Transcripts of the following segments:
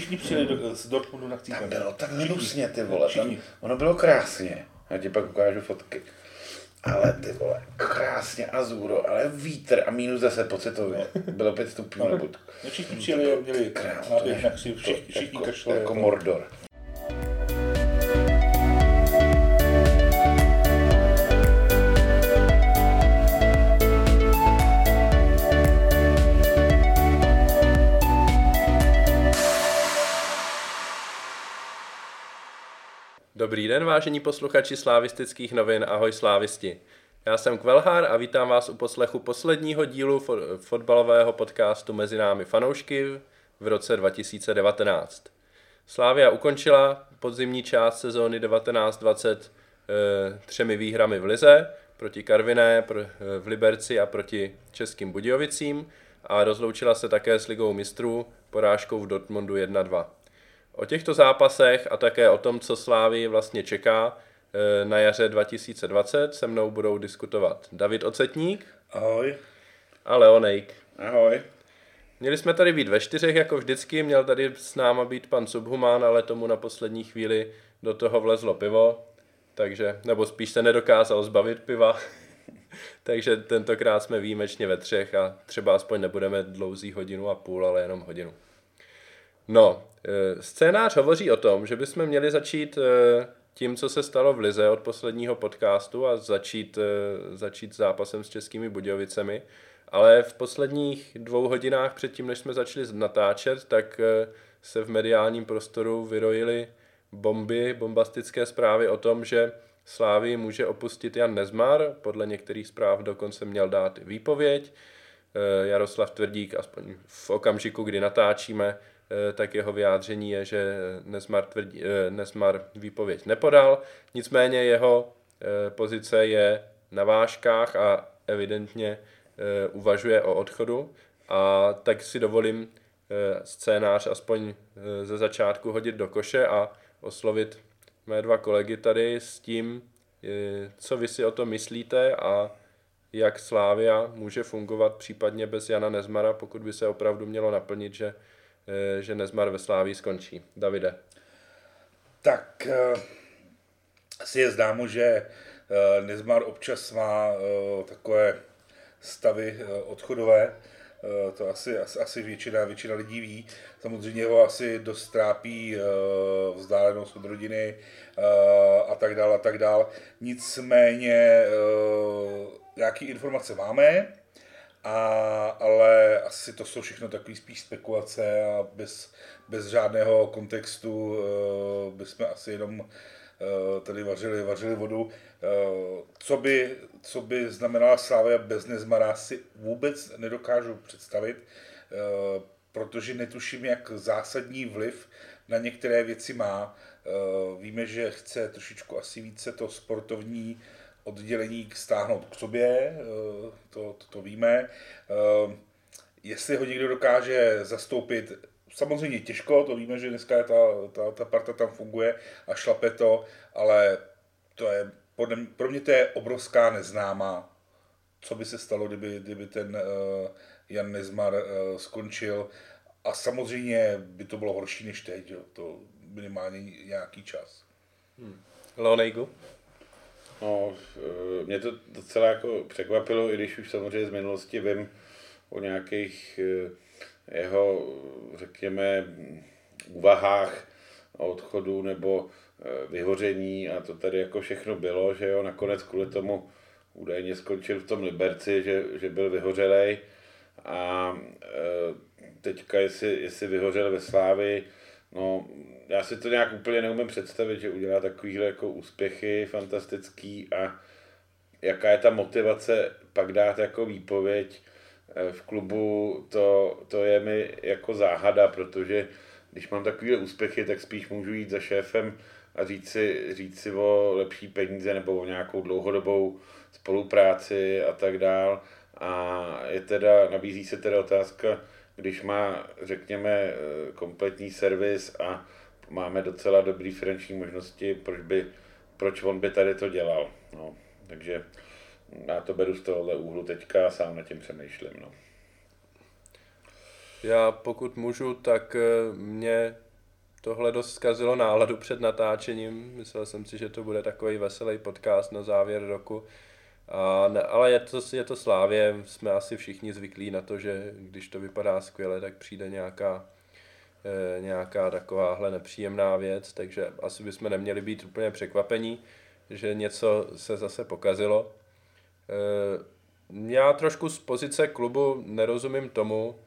Všichni přijeli do, z Dortmundu na Tam bylo tak hnusně, ty vole. Tam, ono bylo krásně. Já ti pak ukážu fotky. Ale ty vole, krásně azuro, ale vítr a minus 10 pocitově. Bylo 5 stupňů nebo... No všichni přijeli měli náběh na ksi, všichni, všichni jako, kašlali. jako Mordor. Dobrý den, vážení posluchači slávistických novin, ahoj slávisti. Já jsem Kvelhár a vítám vás u poslechu posledního dílu fo- fotbalového podcastu Mezi námi fanoušky v roce 2019. Slávia ukončila podzimní část sezóny 1920 e, třemi výhrami v Lize proti Karviné pro, e, v Liberci a proti Českým Budějovicím a rozloučila se také s ligou mistrů porážkou v Dortmundu 1-2. O těchto zápasech a také o tom, co Slávy vlastně čeká eh, na jaře 2020, se mnou budou diskutovat David Ocetník Ahoj. a Leonejk. Ahoj. Měli jsme tady být ve čtyřech, jako vždycky, měl tady s náma být pan Subhuman, ale tomu na poslední chvíli do toho vlezlo pivo, takže, nebo spíš se nedokázal zbavit piva, takže tentokrát jsme výjimečně ve třech a třeba aspoň nebudeme dlouzí hodinu a půl, ale jenom hodinu. No, eh, scénář hovoří o tom, že bychom měli začít eh, tím, co se stalo v Lize od posledního podcastu a začít, eh, začít zápasem s českými Budějovicemi. Ale v posledních dvou hodinách předtím, než jsme začali natáčet, tak se v mediálním prostoru vyrojily bomby, bombastické zprávy o tom, že Slávy může opustit Jan Nezmar, podle některých zpráv dokonce měl dát výpověď. Jaroslav Tvrdík, aspoň v okamžiku, kdy natáčíme, tak jeho vyjádření je, že Nesmar, tvrdí, Nesmar výpověď nepodal, nicméně jeho pozice je na vážkách a evidentně uvažuje o odchodu. A tak si dovolím scénář aspoň ze začátku hodit do koše a oslovit mé dva kolegy tady s tím, co vy si o tom myslíte a jak Slávia může fungovat případně bez Jana Nezmara, pokud by se opravdu mělo naplnit, že že Nezmar ve Slávii skončí. Davide. Tak asi je známo, že Nezmar občas má takové stavy odchodové, to asi, asi většina, většina lidí ví. Samozřejmě ho asi dost trápí vzdálenost od rodiny a tak dále a tak dále. Nicméně nějaké informace máme, a, ale asi to jsou všechno takové spíš spekulace a bez, bez žádného kontextu uh, bychom asi jenom uh, tady vařili, vařili vodu. Uh, co, by, co by znamenala Slávia bez Nezmara si vůbec nedokážu představit, uh, protože netuším, jak zásadní vliv na některé věci má. Uh, víme, že chce trošičku asi více to sportovní oddělení stáhnout k sobě, to, to, to víme. Jestli ho někdo dokáže zastoupit, samozřejmě těžko, to víme, že dneska ta, ta, ta parta tam funguje a šlape to, ale to je, podle, pro mě to je obrovská neznámá, co by se stalo, kdyby, kdyby ten uh, Jan Nezmar uh, skončil. A samozřejmě by to bylo horší než teď, jo, to minimálně nějaký čas. Hmm. Leonejgu? No, mě to docela jako překvapilo, i když už samozřejmě z minulosti vím o nějakých jeho, řekněme, úvahách o odchodu nebo vyhoření a to tady jako všechno bylo, že jo, nakonec kvůli tomu údajně skončil v tom Liberci, že, že byl vyhořelej. A teďka, jestli, jestli vyhořel ve Slávi, no já si to nějak úplně neumím představit, že udělá takovýhle jako úspěchy fantastický a jaká je ta motivace pak dát jako výpověď v klubu, to, to je mi jako záhada, protože když mám takovýhle úspěchy, tak spíš můžu jít za šéfem a říct si, říct si o lepší peníze nebo o nějakou dlouhodobou spolupráci a tak dál. A je teda, nabízí se teda otázka, když má, řekněme, kompletní servis a máme docela dobrý finanční možnosti, proč, by, proč on by tady to dělal. No, takže já to beru z tohohle úhlu teďka a sám nad tím přemýšlím. No. Já pokud můžu, tak mě tohle dost zkazilo náladu před natáčením. Myslel jsem si, že to bude takový veselý podcast na závěr roku. A ne, ale je to, je to slávě, jsme asi všichni zvyklí na to, že když to vypadá skvěle, tak přijde nějaká, nějaká takováhle nepříjemná věc, takže asi bychom neměli být úplně překvapení, že něco se zase pokazilo. E, já trošku z pozice klubu nerozumím tomu,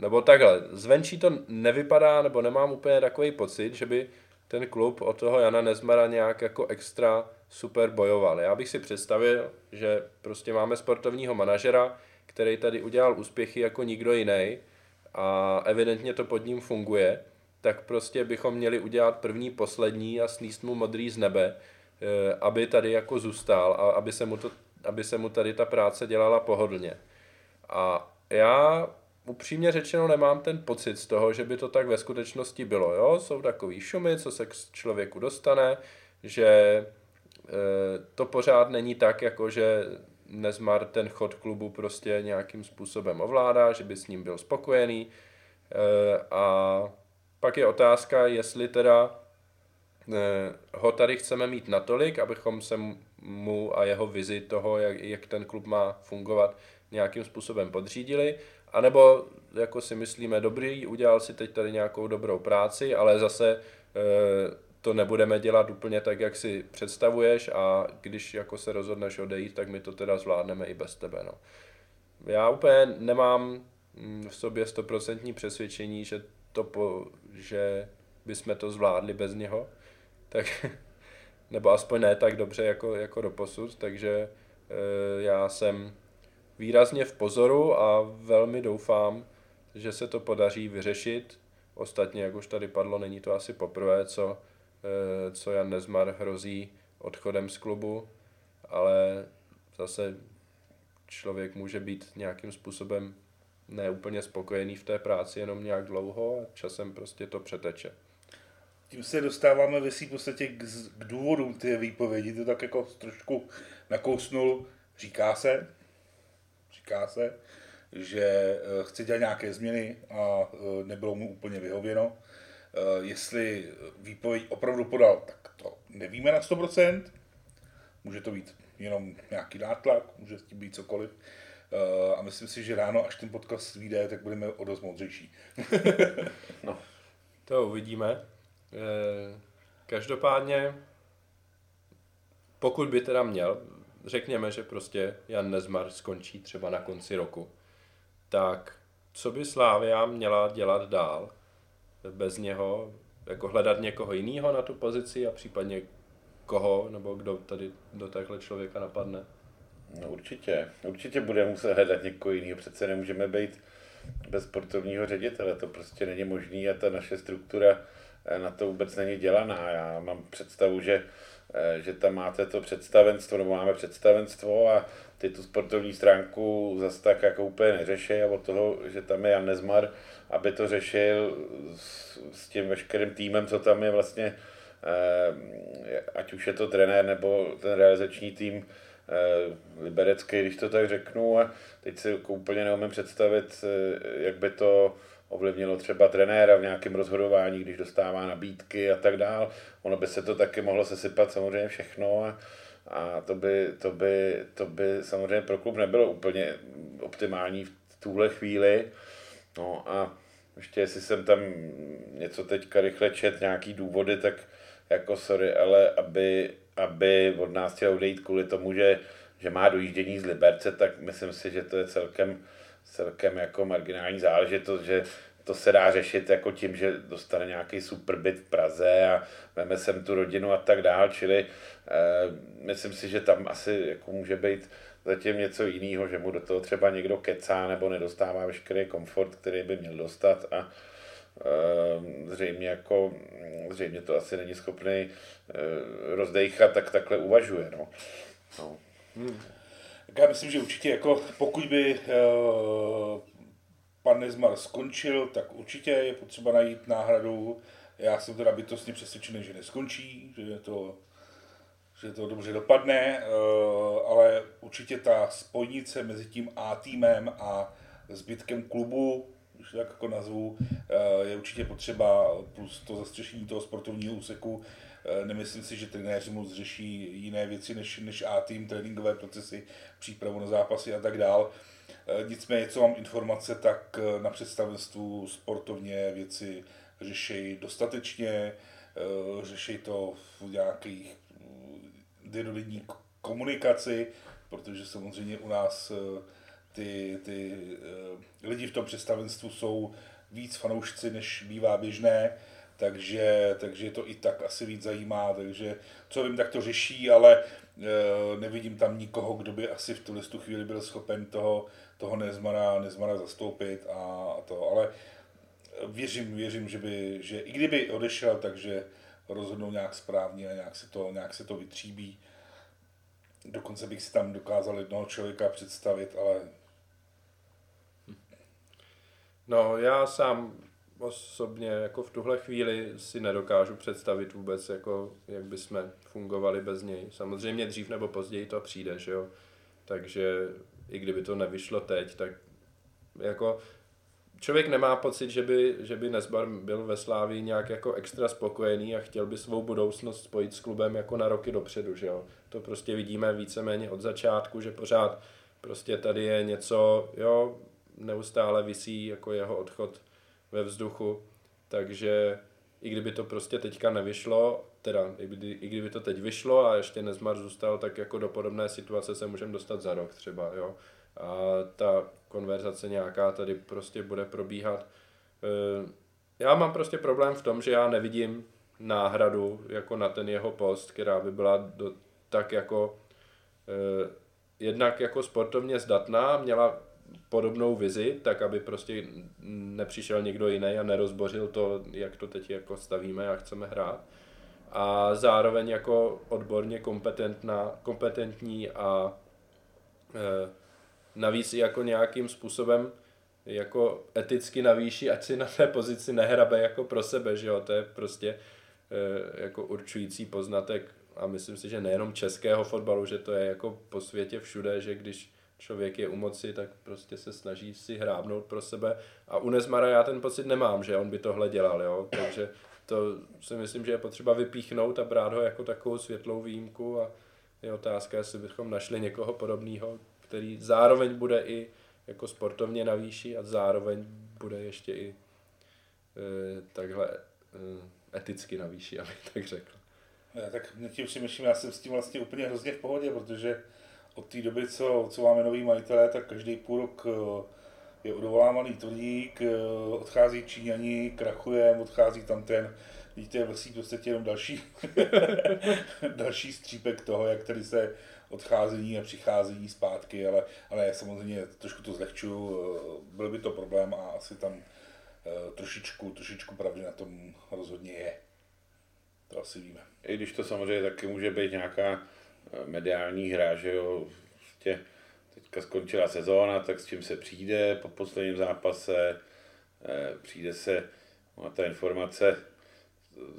nebo takhle, zvenčí to nevypadá, nebo nemám úplně takový pocit, že by ten klub od toho Jana Nezmara nějak jako extra super bojoval. Já bych si představil, že prostě máme sportovního manažera, který tady udělal úspěchy jako nikdo jiný a evidentně to pod ním funguje, tak prostě bychom měli udělat první, poslední a sníst mu modrý z nebe, eh, aby tady jako zůstal a aby se mu, to, aby se mu tady ta práce dělala pohodlně. A já upřímně řečeno nemám ten pocit z toho, že by to tak ve skutečnosti bylo. Jo? Jsou takový šumy, co se k člověku dostane, že e, to pořád není tak, jako že Nezmar ten chod klubu prostě nějakým způsobem ovládá, že by s ním byl spokojený. E, a pak je otázka, jestli teda e, ho tady chceme mít natolik, abychom se mu a jeho vizi toho, jak, jak ten klub má fungovat, nějakým způsobem podřídili, a nebo jako si myslíme, dobrý, udělal si teď tady nějakou dobrou práci, ale zase e, to nebudeme dělat úplně tak, jak si představuješ a když jako se rozhodneš odejít, tak my to teda zvládneme i bez tebe. No. Já úplně nemám mm, v sobě stoprocentní přesvědčení, že, to po, že bychom to zvládli bez něho, tak, nebo aspoň ne tak dobře jako, jako do posud, takže e, já jsem výrazně v pozoru a velmi doufám, že se to podaří vyřešit. Ostatně, jak už tady padlo, není to asi poprvé, co, co Jan Nezmar hrozí odchodem z klubu, ale zase člověk může být nějakým způsobem neúplně spokojený v té práci jenom nějak dlouho a časem prostě to přeteče. Tím se dostáváme ve v podstatě k, k důvodům té výpovědi, to tak jako trošku nakousnul, říká se, říká se, že eh, chce dělat nějaké změny a eh, nebylo mu úplně vyhověno. Eh, jestli výpověď opravdu podal, tak to nevíme na 100%. Může to být jenom nějaký nátlak, může s tím být cokoliv. A myslím si, že ráno, až ten podcast vyjde, tak budeme o dost moudřejší. no, to uvidíme. Každopádně, pokud by teda měl řekněme, že prostě Jan Nezmar skončí třeba na konci roku, tak co by Slávia měla dělat dál? Bez něho, jako hledat někoho jiného na tu pozici a případně koho, nebo kdo tady do takhle člověka napadne? No určitě, určitě bude muset hledat někoho jiného, přece nemůžeme být bez sportovního ředitele, to prostě není možný a ta naše struktura eh, na to vůbec není dělaná. Já mám představu, že Eh, že tam máte to představenstvo, nebo máme představenstvo a ty tu sportovní stránku zase tak jako úplně neřeší a od toho, že tam je Jan Nezmar, aby to řešil s, s tím veškerým týmem, co tam je vlastně, eh, ať už je to trenér nebo ten realizační tým, eh, liberecký, když to tak řeknu a teď si úplně neumím představit, jak by to ovlivnilo třeba trenéra v nějakém rozhodování, když dostává nabídky a tak dál. Ono by se to taky mohlo sesypat samozřejmě všechno a, a to, by, to, by, to by samozřejmě pro klub nebylo úplně optimální v tuhle chvíli. No a ještě jestli jsem tam něco teďka rychle čet, nějaký důvody, tak jako sorry, ale aby, aby od nás chtěl odejít kvůli tomu, že, že má dojíždění z Liberce, tak myslím si, že to je celkem celkem jako marginální záležitost, že to se dá řešit jako tím, že dostane nějaký super byt v Praze a veme sem tu rodinu a tak dál, čili eh, myslím si, že tam asi jako může být zatím něco jiného, že mu do toho třeba někdo kecá nebo nedostává veškerý komfort, který by měl dostat a eh, zřejmě jako, zřejmě to asi není schopný eh, rozdejchat, tak takhle uvažuje, no. no. Hmm. Já myslím, že určitě jako pokud by uh, pan Nezmar skončil, tak určitě je potřeba najít náhradu. Já jsem teda bytostně přesvědčený, že neskončí, že to, že to dobře dopadne, uh, ale určitě ta spojnice mezi tím A týmem a zbytkem klubu to tak jako nazvu, eh, je určitě potřeba plus to zastřešení toho sportovního úseku. Eh, nemyslím si, že trenéři moc řeší jiné věci než, než A-tým, tréninkové procesy, přípravu na zápasy a tak dál. Nicméně, co mám informace, tak na představenstvu sportovně věci řeší dostatečně, řeší to v nějakých denodenní komunikaci, protože samozřejmě u nás eh, ty, ty eh, lidi v tom představenstvu jsou víc fanoušci, než bývá běžné, takže, takže to i tak asi víc zajímá, takže co vím, tak to řeší, ale nevidím tam nikoho, kdo by asi v tuhle tu chvíli byl schopen toho, toho Nezmara, Nezmara zastoupit a, a to, ale věřím, věřím, že, by, že i kdyby odešel, takže rozhodnou nějak správně a nějak se to, nějak se to vytříbí. Dokonce bych si tam dokázal jednoho člověka představit, ale... No, já sám osobně jako v tuhle chvíli si nedokážu představit vůbec, jako, jak bychom fungovali bez něj. Samozřejmě dřív nebo později to přijde, že jo. Takže i kdyby to nevyšlo teď, tak jako člověk nemá pocit, že by, že by Nesbar byl ve Slávii nějak jako extra spokojený a chtěl by svou budoucnost spojit s klubem jako na roky dopředu, že jo. To prostě vidíme víceméně od začátku, že pořád prostě tady je něco, jo, neustále visí jako jeho odchod ve vzduchu, takže i kdyby to prostě teďka nevyšlo, teda i, kdy, i kdyby to teď vyšlo a ještě Nezmar zůstal, tak jako do podobné situace se můžeme dostat za rok třeba, jo. A ta konverzace nějaká tady prostě bude probíhat. Eh, já mám prostě problém v tom, že já nevidím náhradu jako na ten jeho post, která by byla do, tak jako eh, jednak jako sportovně zdatná, měla podobnou vizi, tak aby prostě nepřišel někdo jiný a nerozbořil to, jak to teď jako stavíme a chceme hrát. A zároveň jako odborně kompetentná, kompetentní a e, navíc jako nějakým způsobem jako eticky navýší, ať si na té pozici nehrabe jako pro sebe, že jo, to je prostě e, jako určující poznatek a myslím si, že nejenom českého fotbalu, že to je jako po světě všude, že když člověk je u moci, tak prostě se snaží si hrábnout pro sebe. A u Nezmara já ten pocit nemám, že on by tohle dělal, jo, takže to si myslím, že je potřeba vypíchnout a brát ho jako takovou světlou výjimku. A je otázka, jestli bychom našli někoho podobného, který zároveň bude i jako sportovně na výši a zároveň bude ještě i e, takhle e, eticky na výši, abych tak řekl. Já, tak tím si myslím, já jsem s tím vlastně úplně hrozně v pohodě, protože od té doby, co, co máme nový majitelé, tak každý půl rok e, je odvolávaný tvrdík, e, odchází Číňani, krachuje, odchází tam ten, vidíte, vlastně prostě jenom další, další střípek toho, jak tady se odcházení a přicházení zpátky, ale, ale samozřejmě trošku to zlehčuju, eh, byl by to problém a asi tam eh, trošičku, trošičku pravdy na tom rozhodně je. To asi víme. I když to samozřejmě taky může být nějaká eh, mediální hra, že jo, prostě teďka skončila sezóna, tak s čím se přijde po posledním zápase, přijde se na ta informace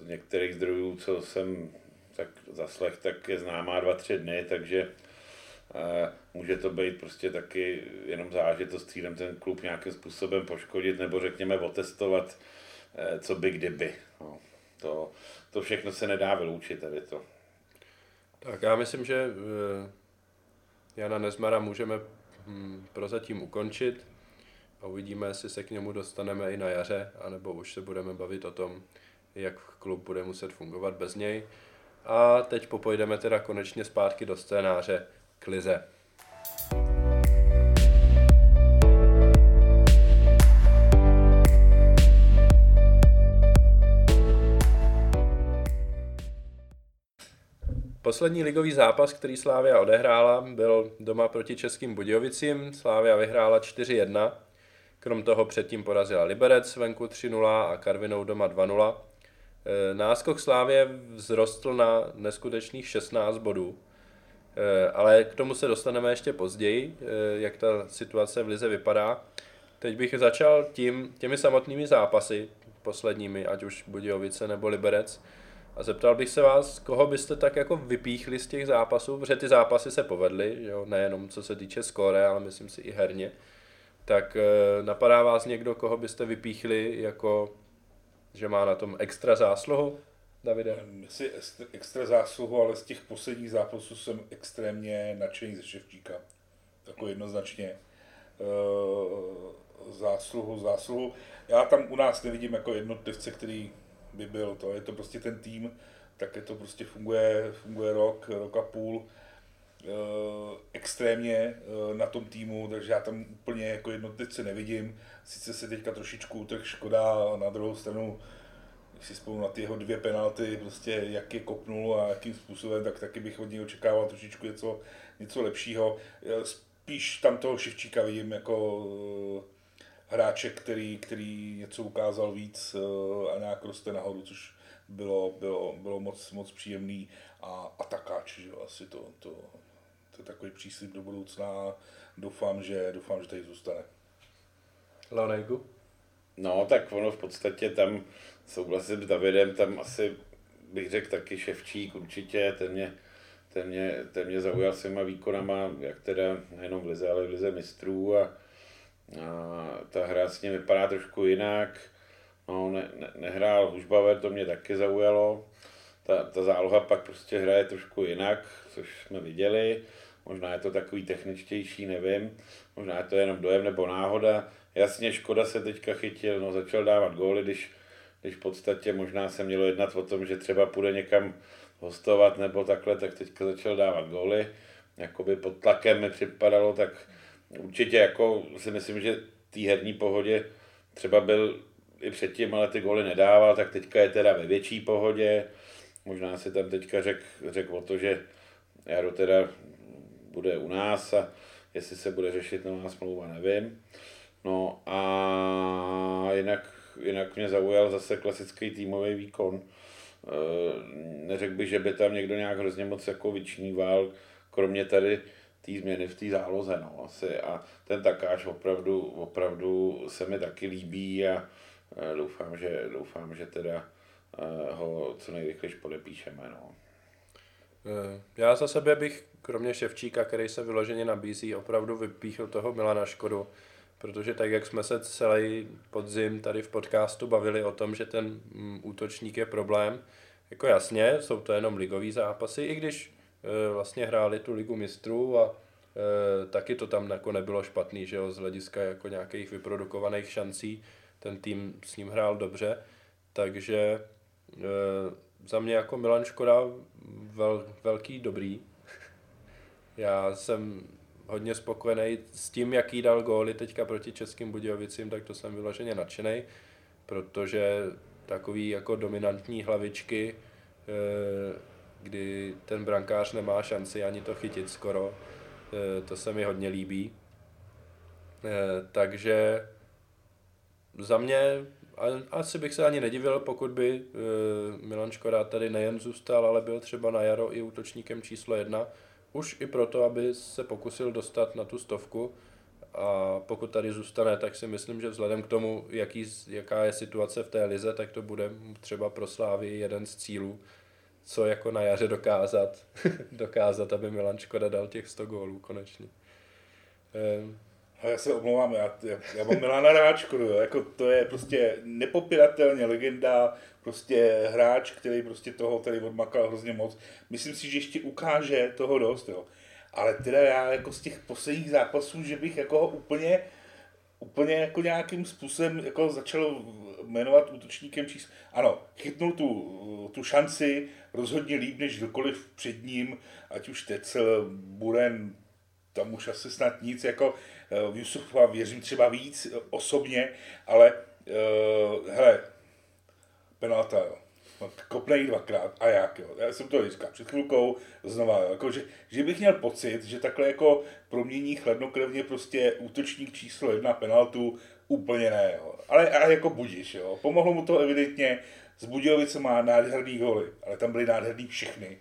z některých zdrojů, co jsem tak zaslech, tak je známá dva, tři dny, takže eh, může to být prostě taky jenom zážitost cílem ten klub nějakým způsobem poškodit nebo řekněme otestovat, eh, co by kdyby. No, to, to všechno se nedá vyloučit tady to. Tak já myslím, že eh, Jana Nezmara můžeme hm, prozatím ukončit a uvidíme, jestli se k němu dostaneme i na jaře, anebo už se budeme bavit o tom, jak klub bude muset fungovat bez něj. A teď popojdeme teda konečně zpátky do scénáře Klize. Poslední ligový zápas, který Slávia odehrála, byl doma proti Českým Budějovicím. Slávia vyhrála 4-1. Krom toho předtím porazila Liberec venku 3-0 a Karvinou doma 2-0. Eh, náskok Slávě vzrostl na neskutečných 16 bodů, eh, ale k tomu se dostaneme ještě později, eh, jak ta situace v Lize vypadá. Teď bych začal tím, těmi samotnými zápasy, posledními, ať už Budějovice nebo Liberec. A zeptal bych se vás, koho byste tak jako vypíchli z těch zápasů, protože ty zápasy se povedly, jo? nejenom co se týče skóre, ale myslím si i herně. Tak eh, napadá vás někdo, koho byste vypíchli jako, že má na tom extra zásluhu? Davide? Jestli extra zásluhu, ale z těch posledních zápasů jsem extrémně nadšený ze Ševčíka. Jako jednoznačně. Zásluhu, zásluhu. Já tam u nás nevidím jako jednotlivce, který by byl to. Je to prostě ten tým, tak je to prostě funguje, funguje rok, rok a půl Eh, extrémně eh, na tom týmu, takže já tam úplně jako jednotlivce nevidím. Sice se teďka trošičku utrh škoda, na druhou stranu, když si spolu na ty jeho dvě penalty, prostě jak je kopnul a jakým způsobem, tak taky bych od něj očekával trošičku něco, něco lepšího. Spíš tam toho Ševčíka vidím jako eh, hráče, který, který něco ukázal víc a nějak roste nahoru, což bylo, bylo, bylo moc, moc příjemný a, a takáč, že asi to, to, to je takový příslip do budoucna a doufám, že, doufám, že tady zůstane. Lanegu? No, tak ono v podstatě tam souhlasím s Davidem, tam asi bych řekl taky Ševčík určitě, ten mě, ten mě, ten mě zaujal svýma výkonama, jak teda nejenom v lize, ale v lize mistrů a, a ta hra s ním vypadá trošku jinak. No, ne, ne, nehrál Hušbaver, to mě taky zaujalo. Ta, ta záloha pak prostě hraje trošku jinak, což jsme viděli. Možná je to takový techničtější, nevím. Možná je to jenom dojem nebo náhoda. Jasně, Škoda se teďka chytil, no začal dávat góly, když, když v podstatě možná se mělo jednat o tom, že třeba půjde někam hostovat nebo takhle, tak teďka začal dávat góly. Jakoby pod tlakem mi připadalo, tak určitě jako si myslím, že té herní pohodě třeba byl i předtím, ale ty góly nedával, tak teďka je teda ve větší pohodě. Možná si tam teďka řekl řek o to, že Jaro teda bude u nás a jestli se bude řešit nová smlouva, nevím. No a jinak, jinak mě zaujal zase klasický týmový výkon. E, neřekl bych, že by tam někdo nějak hrozně moc jako vyčníval, kromě tady té změny v té záloze, no, asi. A ten takáž opravdu, opravdu se mi taky líbí a e, doufám, že, doufám, že teda e, ho co nejrychlejš podepíšeme, no. Já za sebe bych kromě Ševčíka, který se vyloženě nabízí, opravdu vypíchl toho Milana Škodu, protože tak, jak jsme se celý podzim tady v podcastu bavili o tom, že ten mm, útočník je problém, jako jasně, jsou to jenom ligový zápasy, i když e, vlastně hráli tu ligu mistrů a e, taky to tam jako nebylo špatný, že jo, z hlediska jako nějakých vyprodukovaných šancí, ten tým s ním hrál dobře, takže e, za mě jako Milan Škoda vel, velký dobrý, já jsem hodně spokojený s tím, jaký dal góly teďka proti Českým Budějovicím, tak to jsem vyloženě nadšený, protože takový jako dominantní hlavičky, eh, kdy ten brankář nemá šanci ani to chytit skoro, eh, to se mi hodně líbí. Eh, takže za mě asi bych se ani nedivil, pokud by Milan Škoda tady nejen zůstal, ale byl třeba na jaro i útočníkem číslo jedna, už i proto, aby se pokusil dostat na tu stovku. A pokud tady zůstane, tak si myslím, že vzhledem k tomu, jaký, jaká je situace v té lize, tak to bude třeba pro Slávy jeden z cílů, co jako na jaře dokázat, dokázat, aby Milan Škoda dal těch 100 gólů konečně. Ehm, a já se omlouvám, já, já, já mám Milana Ráčku, jo. Jako to je prostě nepopiratelně legenda, prostě hráč, který prostě toho tady odmakal hrozně moc. Myslím si, že ještě ukáže toho dost, jo. Ale teda já jako z těch posledních zápasů, že bych jako ho úplně, úplně jako nějakým způsobem jako začal jmenovat útočníkem číslo. Ano, chytnul tu, tu šanci rozhodně líp než kdokoliv před ním, ať už Tecel, Buren, tam už asi snad nic, jako v eh, Jusufa věřím třeba víc eh, osobně, ale uh, hele, penalta, jo. No, kopnej dvakrát a jak, jo. Já jsem to říkal před chvilkou znova, jo. Jako, že, že, bych měl pocit, že takhle jako promění chladnokrevně prostě útočník číslo jedna penaltu, úplně ne, jo. Ale a jako budíš, jo. Pomohlo mu to evidentně, z Budějovice má nádherný góly, ale tam byly nádherný všechny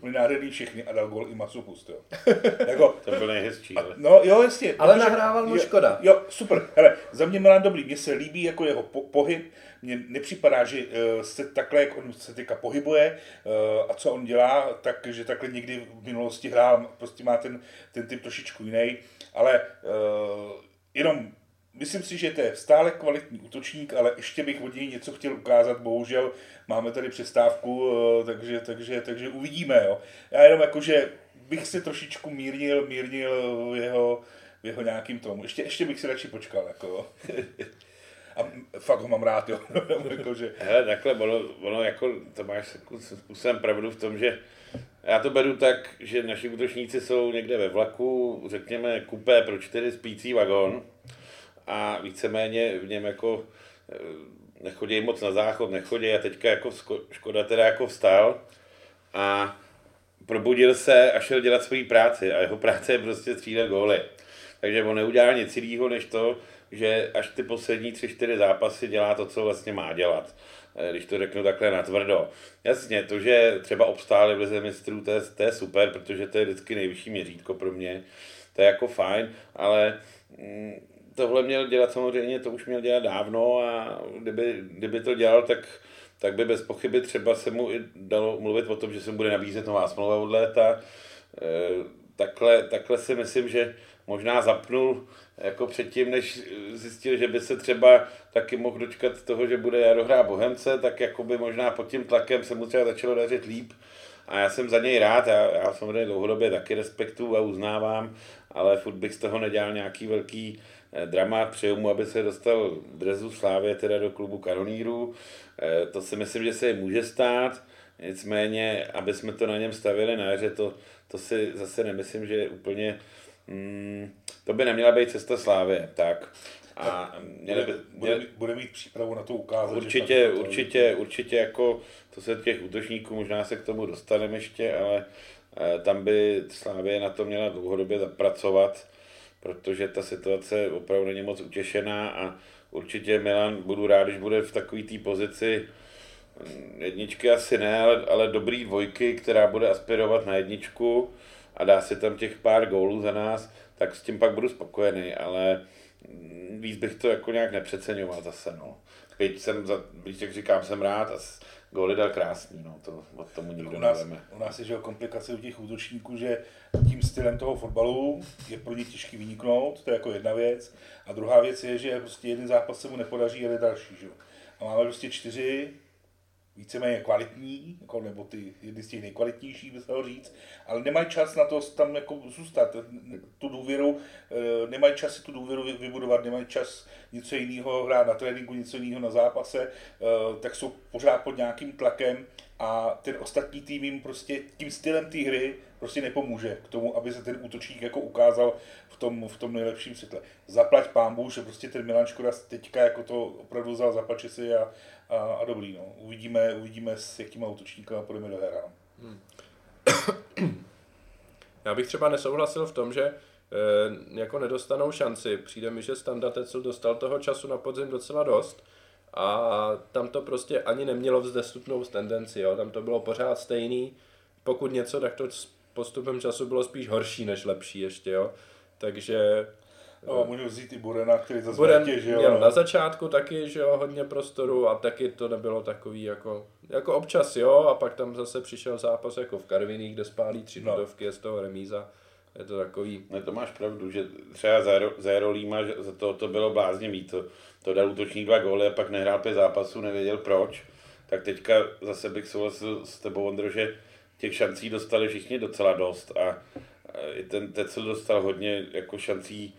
byli nádherný všechny a dal gol i Masopust, jo. jako, to byl nejhezčí, ale. No jo, jasně. Ale protože, nahrával mu škoda. Jo, super. Hele, za mě Milan Dobrý, mně se líbí jako jeho po, pohyb, mně nepřipadá, že uh, se takhle, jak on se teďka pohybuje uh, a co on dělá, tak, že takhle někdy v minulosti hrál, prostě má ten, ten typ trošičku jiný, ale uh, jenom myslím si, že to je stále kvalitní útočník, ale ještě bych od něj něco chtěl ukázat, bohužel máme tady přestávku, eh, takže, takže, takže uvidíme. Jo. Já jenom jako, že bych si trošičku mírnil, mírnil jeho, jeho nějakým tomu. Ještě, ještě bych si radši počkal. Jako. A fakt ho mám rád, jo. jako, že... Hele, takhle, ono, ono jako, to máš způsobem pravdu v tom, že já to beru tak, že naši útočníci jsou někde ve vlaku, řekněme kupé pro čtyři spící vagón a víceméně v něm jako eh, nechodí moc na záchod, nechodí a teďka jako Škoda teda jako vstal a probudil se a šel dělat svoji práci a jeho práce je prostě střílet góly. Takže on neudělá nic jiného, než to, že až ty poslední tři, čtyři zápasy dělá to, co vlastně má dělat. Eh, když to řeknu takhle natvrdo. Jasně, to, že třeba obstáli v lize mistrů, to je, to je super, protože to je vždycky nejvyšší měřítko pro mě. To je jako fajn, ale mm, tohle měl dělat samozřejmě, to už měl dělat dávno a kdyby, kdyby to dělal, tak, tak by bez pochyby třeba se mu i dalo mluvit o tom, že se mu bude nabízet nová smlouva od léta. E, takhle, takhle si myslím, že možná zapnul jako předtím, než zjistil, že by se třeba taky mohl dočkat toho, že bude Jaro hrát Bohemce, tak jako by možná pod tím tlakem se mu třeba začalo dařit líp. A já jsem za něj rád, já, já samozřejmě dlouhodobě taky respektuju a uznávám, ale furt bych z toho nedělal nějaký velký eh, drama, přeju mu, aby se dostal drezu Slávě teda do klubu Karoníru. Eh, to si myslím, že se může stát, nicméně, aby jsme to na něm stavili na jaře, to, to si zase nemyslím, že je úplně mm, to by neměla být cesta slávy, tak. A měli by, bude, mít, bude mít přípravu na to ukázat. Určitě, že určitě, určitě jako to se těch útočníků, možná se k tomu dostaneme ještě, ale eh, tam by Slávě na to měla dlouhodobě zapracovat, protože ta situace opravdu není moc utěšená a určitě Milan budu rád, když bude v takové té pozici mm, jedničky asi ne, ale, ale dobrý dvojky, která bude aspirovat na jedničku a dá si tam těch pár gólů za nás, tak s tím pak budu spokojený, ale víc bych to jako nějak nepřeceňoval zase, no. Byť jsem, za, byť jak říkám, jsem rád a góly dal krásný, no, to od tomu nikdo u nás, nevíme. U nás je, že komplikace u těch útočníků, že tím stylem toho fotbalu je pro ně těžký vyniknout, to je jako jedna věc. A druhá věc je, že prostě jeden zápas se mu nepodaří, ale další, že? A máme prostě čtyři víceméně kvalitní, jako, nebo ty jedny z těch nejkvalitnějších, by se dalo říct, ale nemají čas na to tam jako zůstat. Tu důvěru, eh, nemají čas si tu důvěru vybudovat, nemají čas něco jiného hrát na tréninku, něco jiného na zápase, eh, tak jsou pořád pod nějakým tlakem a ten ostatní tým jim prostě tím stylem té hry prostě nepomůže k tomu, aby se ten útočník jako ukázal v tom, v tom nejlepším světle. Zaplať pámbu, že prostě ten Milan Škoda teďka jako to opravdu vzal za a, a, a dobrý. No. Uvidíme, uvidíme s jakýma útočníkama půjdeme do hra. Hmm. Já bych třeba nesouhlasil v tom, že e, jako nedostanou šanci. Přijde mi, že Standa Tecel dostal toho času na podzim docela dost a tam to prostě ani nemělo vzdestupnou tendenci, jo. tam to bylo pořád stejný. Pokud něco, tak to postupem času bylo spíš horší než lepší ještě, jo. Takže No, můžu vzít i Burena, který zase Buren měl jo. na začátku taky, že jo, hodně prostoru a taky to nebylo takový jako, jako občas jo, a pak tam zase přišel zápas jako v Karviní, kde spálí tři no. z toho remíza. Je to takový... Ne, to máš pravdu, že třeba za Aerolíma, že za to, to bylo blázně to, to dal útočník dva góly a pak nehrál pět zápasů, nevěděl proč. Tak teďka zase bych souhlasil s tebou, Ondro, že těch šancí dostali všichni docela dost a i ten Tecel dostal hodně jako šancí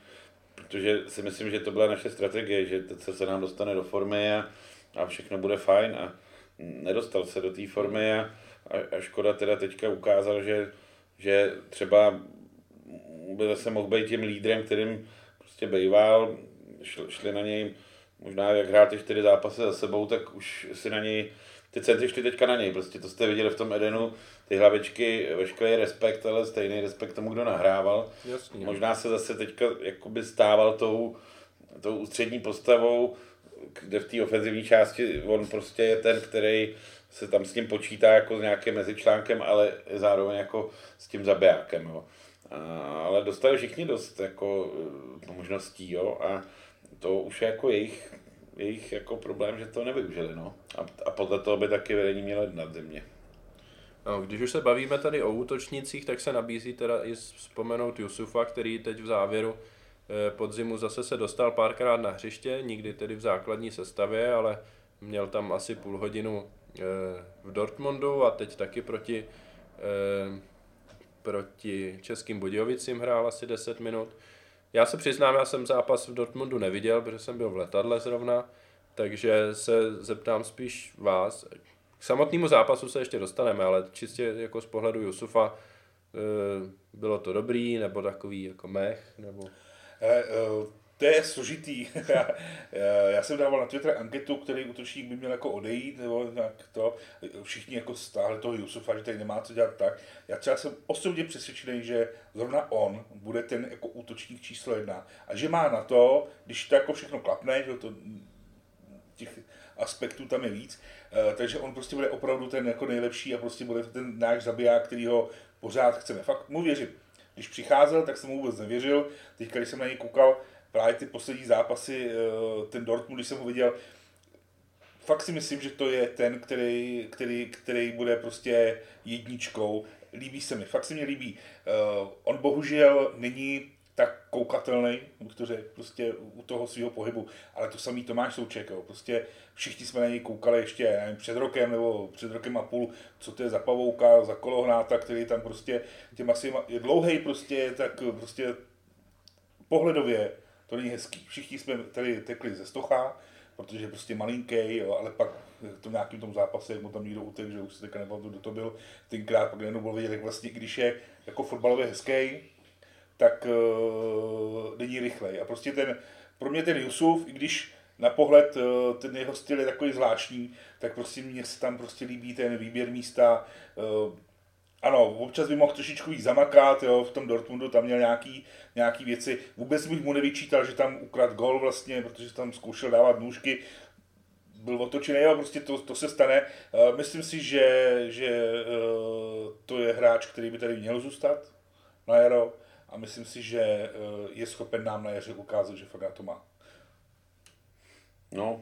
protože si myslím, že to byla naše strategie, že teď se nám dostane do formy a, a všechno bude fajn. A nedostal se do té formy a, a, Škoda teda teďka ukázal, že, že třeba by zase mohl být tím lídrem, kterým prostě bejval, šli, šli na něj, možná jak hrál ty čtyři zápasy za sebou, tak už si na něj ty centry šly teďka na něj, prostě to jste viděli v tom Edenu, ty hlavičky, veškerý respekt, ale stejný respekt tomu, kdo nahrával. Jasně. Možná se zase teďka jakoby stával tou, tou ústřední postavou, kde v té ofenzivní části on prostě je ten, který se tam s ním počítá jako s nějakým mezičlánkem, ale zároveň jako s tím zabijákem. Jo. A, ale dostali všichni dost jako eh, možností, jo, a to už je jako jejich jejich jako problém, že to nevyužili. No. A, a podle toho by taky vedení mělo na země. No, když už se bavíme tady o útočnících, tak se nabízí teda i vzpomenout Jusufa, který teď v závěru eh, podzimu zase se dostal párkrát na hřiště, nikdy tedy v základní sestavě, ale měl tam asi půl hodinu eh, v Dortmundu a teď taky proti, eh, proti Českým Budějovicím hrál asi 10 minut. Já se přiznám, já jsem zápas v Dortmundu neviděl, protože jsem byl v letadle zrovna, takže se zeptám spíš vás. K samotnému zápasu se ještě dostaneme, ale čistě jako z pohledu Jusufa eh, bylo to dobrý, nebo takový jako mech, nebo... Hele, eh, to je složitý. já, já jsem dával na Twitter anketu, který útočník by měl jako odejít, nebo tak to. Všichni jako stáhli toho Jusufa, že tady nemá co dělat tak. Já třeba jsem osobně přesvědčený, že zrovna on bude ten jako útočník číslo jedna. A že má na to, když to jako všechno klapne, že to těch aspektů tam je víc, eh, takže on prostě bude opravdu ten jako nejlepší a prostě bude ten náš zabiják, který ho pořád chceme. Fakt mu věřím. Když přicházel, tak jsem mu vůbec nevěřil. Teď, když jsem na něj koukal, právě ty poslední zápasy, eh, ten Dortmund, když jsem ho viděl, fakt si myslím, že to je ten, který, který, který bude prostě jedničkou. Líbí se mi, fakt se mi líbí. Uh, on bohužel není tak koukatelný, bych to prostě u toho svého pohybu. Ale to samý Tomáš Souček, jo. prostě všichni jsme na něj koukali ještě nevím, před rokem nebo před rokem a půl, co to je za pavouka, za kolohnáta, který tam prostě těm asi je dlouhý prostě, tak prostě pohledově to není hezký. Všichni jsme tady tekli ze stocha, protože prostě malinký, jo, ale pak v tom nějakým tom zápase, jak mu tam někdo utek, že už se teďka nepamatuju, kdo to byl, tenkrát pak jenom byl vidět, jak vlastně, když je jako fotbalově hezký, tak uh, není rychlej. A prostě ten, pro mě ten Jusuf, i když na pohled uh, ten jeho styl je takový zvláštní, tak prostě mně se tam prostě líbí ten výběr místa, uh, ano, občas by mohl trošičku víc zamakat, jo, v tom Dortmundu tam měl nějaký, nějaký věci. Vůbec bych mu nevyčítal, že tam ukrad gol vlastně, protože tam zkoušel dávat nůžky. Byl otočený, jo, prostě to, to se stane. Myslím si, že, že to je hráč, který by tady měl zůstat na jaro a myslím si, že uh, je schopen nám na jaře ukázat, že fakt to má. No,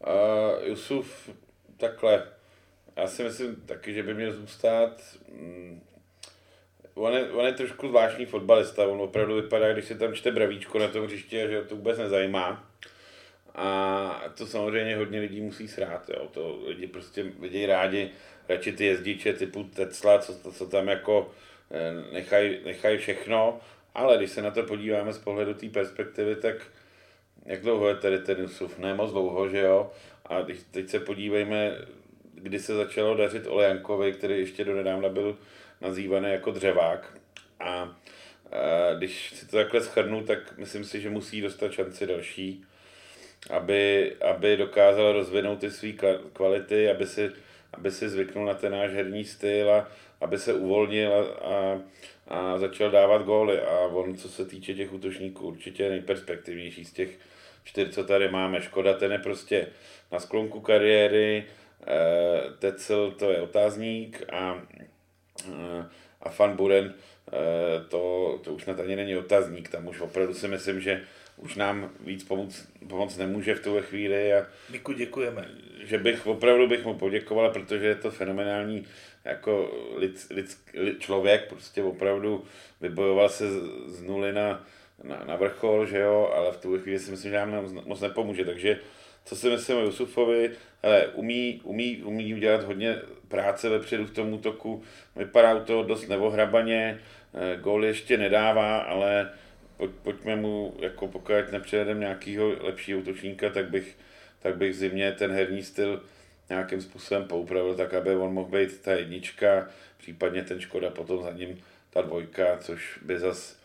uh, Jusuf takhle já si myslím taky, že by měl zůstat. Mm, on je, on je trošku zvláštní fotbalista, on opravdu vypadá, když se tam čte bravíčko na tom hřiště, že to vůbec nezajímá. A to samozřejmě hodně lidí musí srát, jo. To lidi prostě vidějí rádi radši ty jezdiče typu Tesla, co, co tam jako eh, nechají nechaj všechno, ale když se na to podíváme z pohledu té perspektivy, tak jak dlouho je tady ten Yusuf? Ne moc dlouho, že jo? A když teď se podívejme kdy se začalo dařit Olejankovi, který ještě do nedávna byl nazývaný jako dřevák. A, a když si to takhle schrnu, tak myslím si, že musí dostat šanci další, aby, aby dokázal rozvinout ty své kvality, aby si, aby si zvyknul na ten náš herní styl a aby se uvolnil a, a, začal dávat góly. A on, co se týče těch útočníků, určitě nejperspektivnější z těch čtyř, co tady máme. Škoda, ten je prostě na sklonku kariéry, Eh, Tecel to je otázník a, eh, a Fan Buren eh, to, to už snad ani není otazník, tam už opravdu si myslím, že už nám víc pomoct, pomoct nemůže v tuhle chvíli. A, Miku, děkujeme. Že bych opravdu bych mu poděkoval, protože je to fenomenální jako lid, lid, lid, člověk, prostě opravdu vybojoval se z, z nuly na, na, na vrchol, že jo, ale v tuhle chvíli si myslím, že nám moc nepomůže, takže co si myslím o Jusufovi, hele, umí, umí, umí udělat hodně práce vepředu v tom útoku, vypadá to dost nevohrabaně, eh, gól ještě nedává, ale pojď, pojďme mu, jako pokud nepřijedeme nějakého lepšího útočníka, tak bych, tak bych zimně ten herní styl nějakým způsobem poupravil, tak aby on mohl být ta jednička, případně ten Škoda potom za ním ta dvojka, což by zas,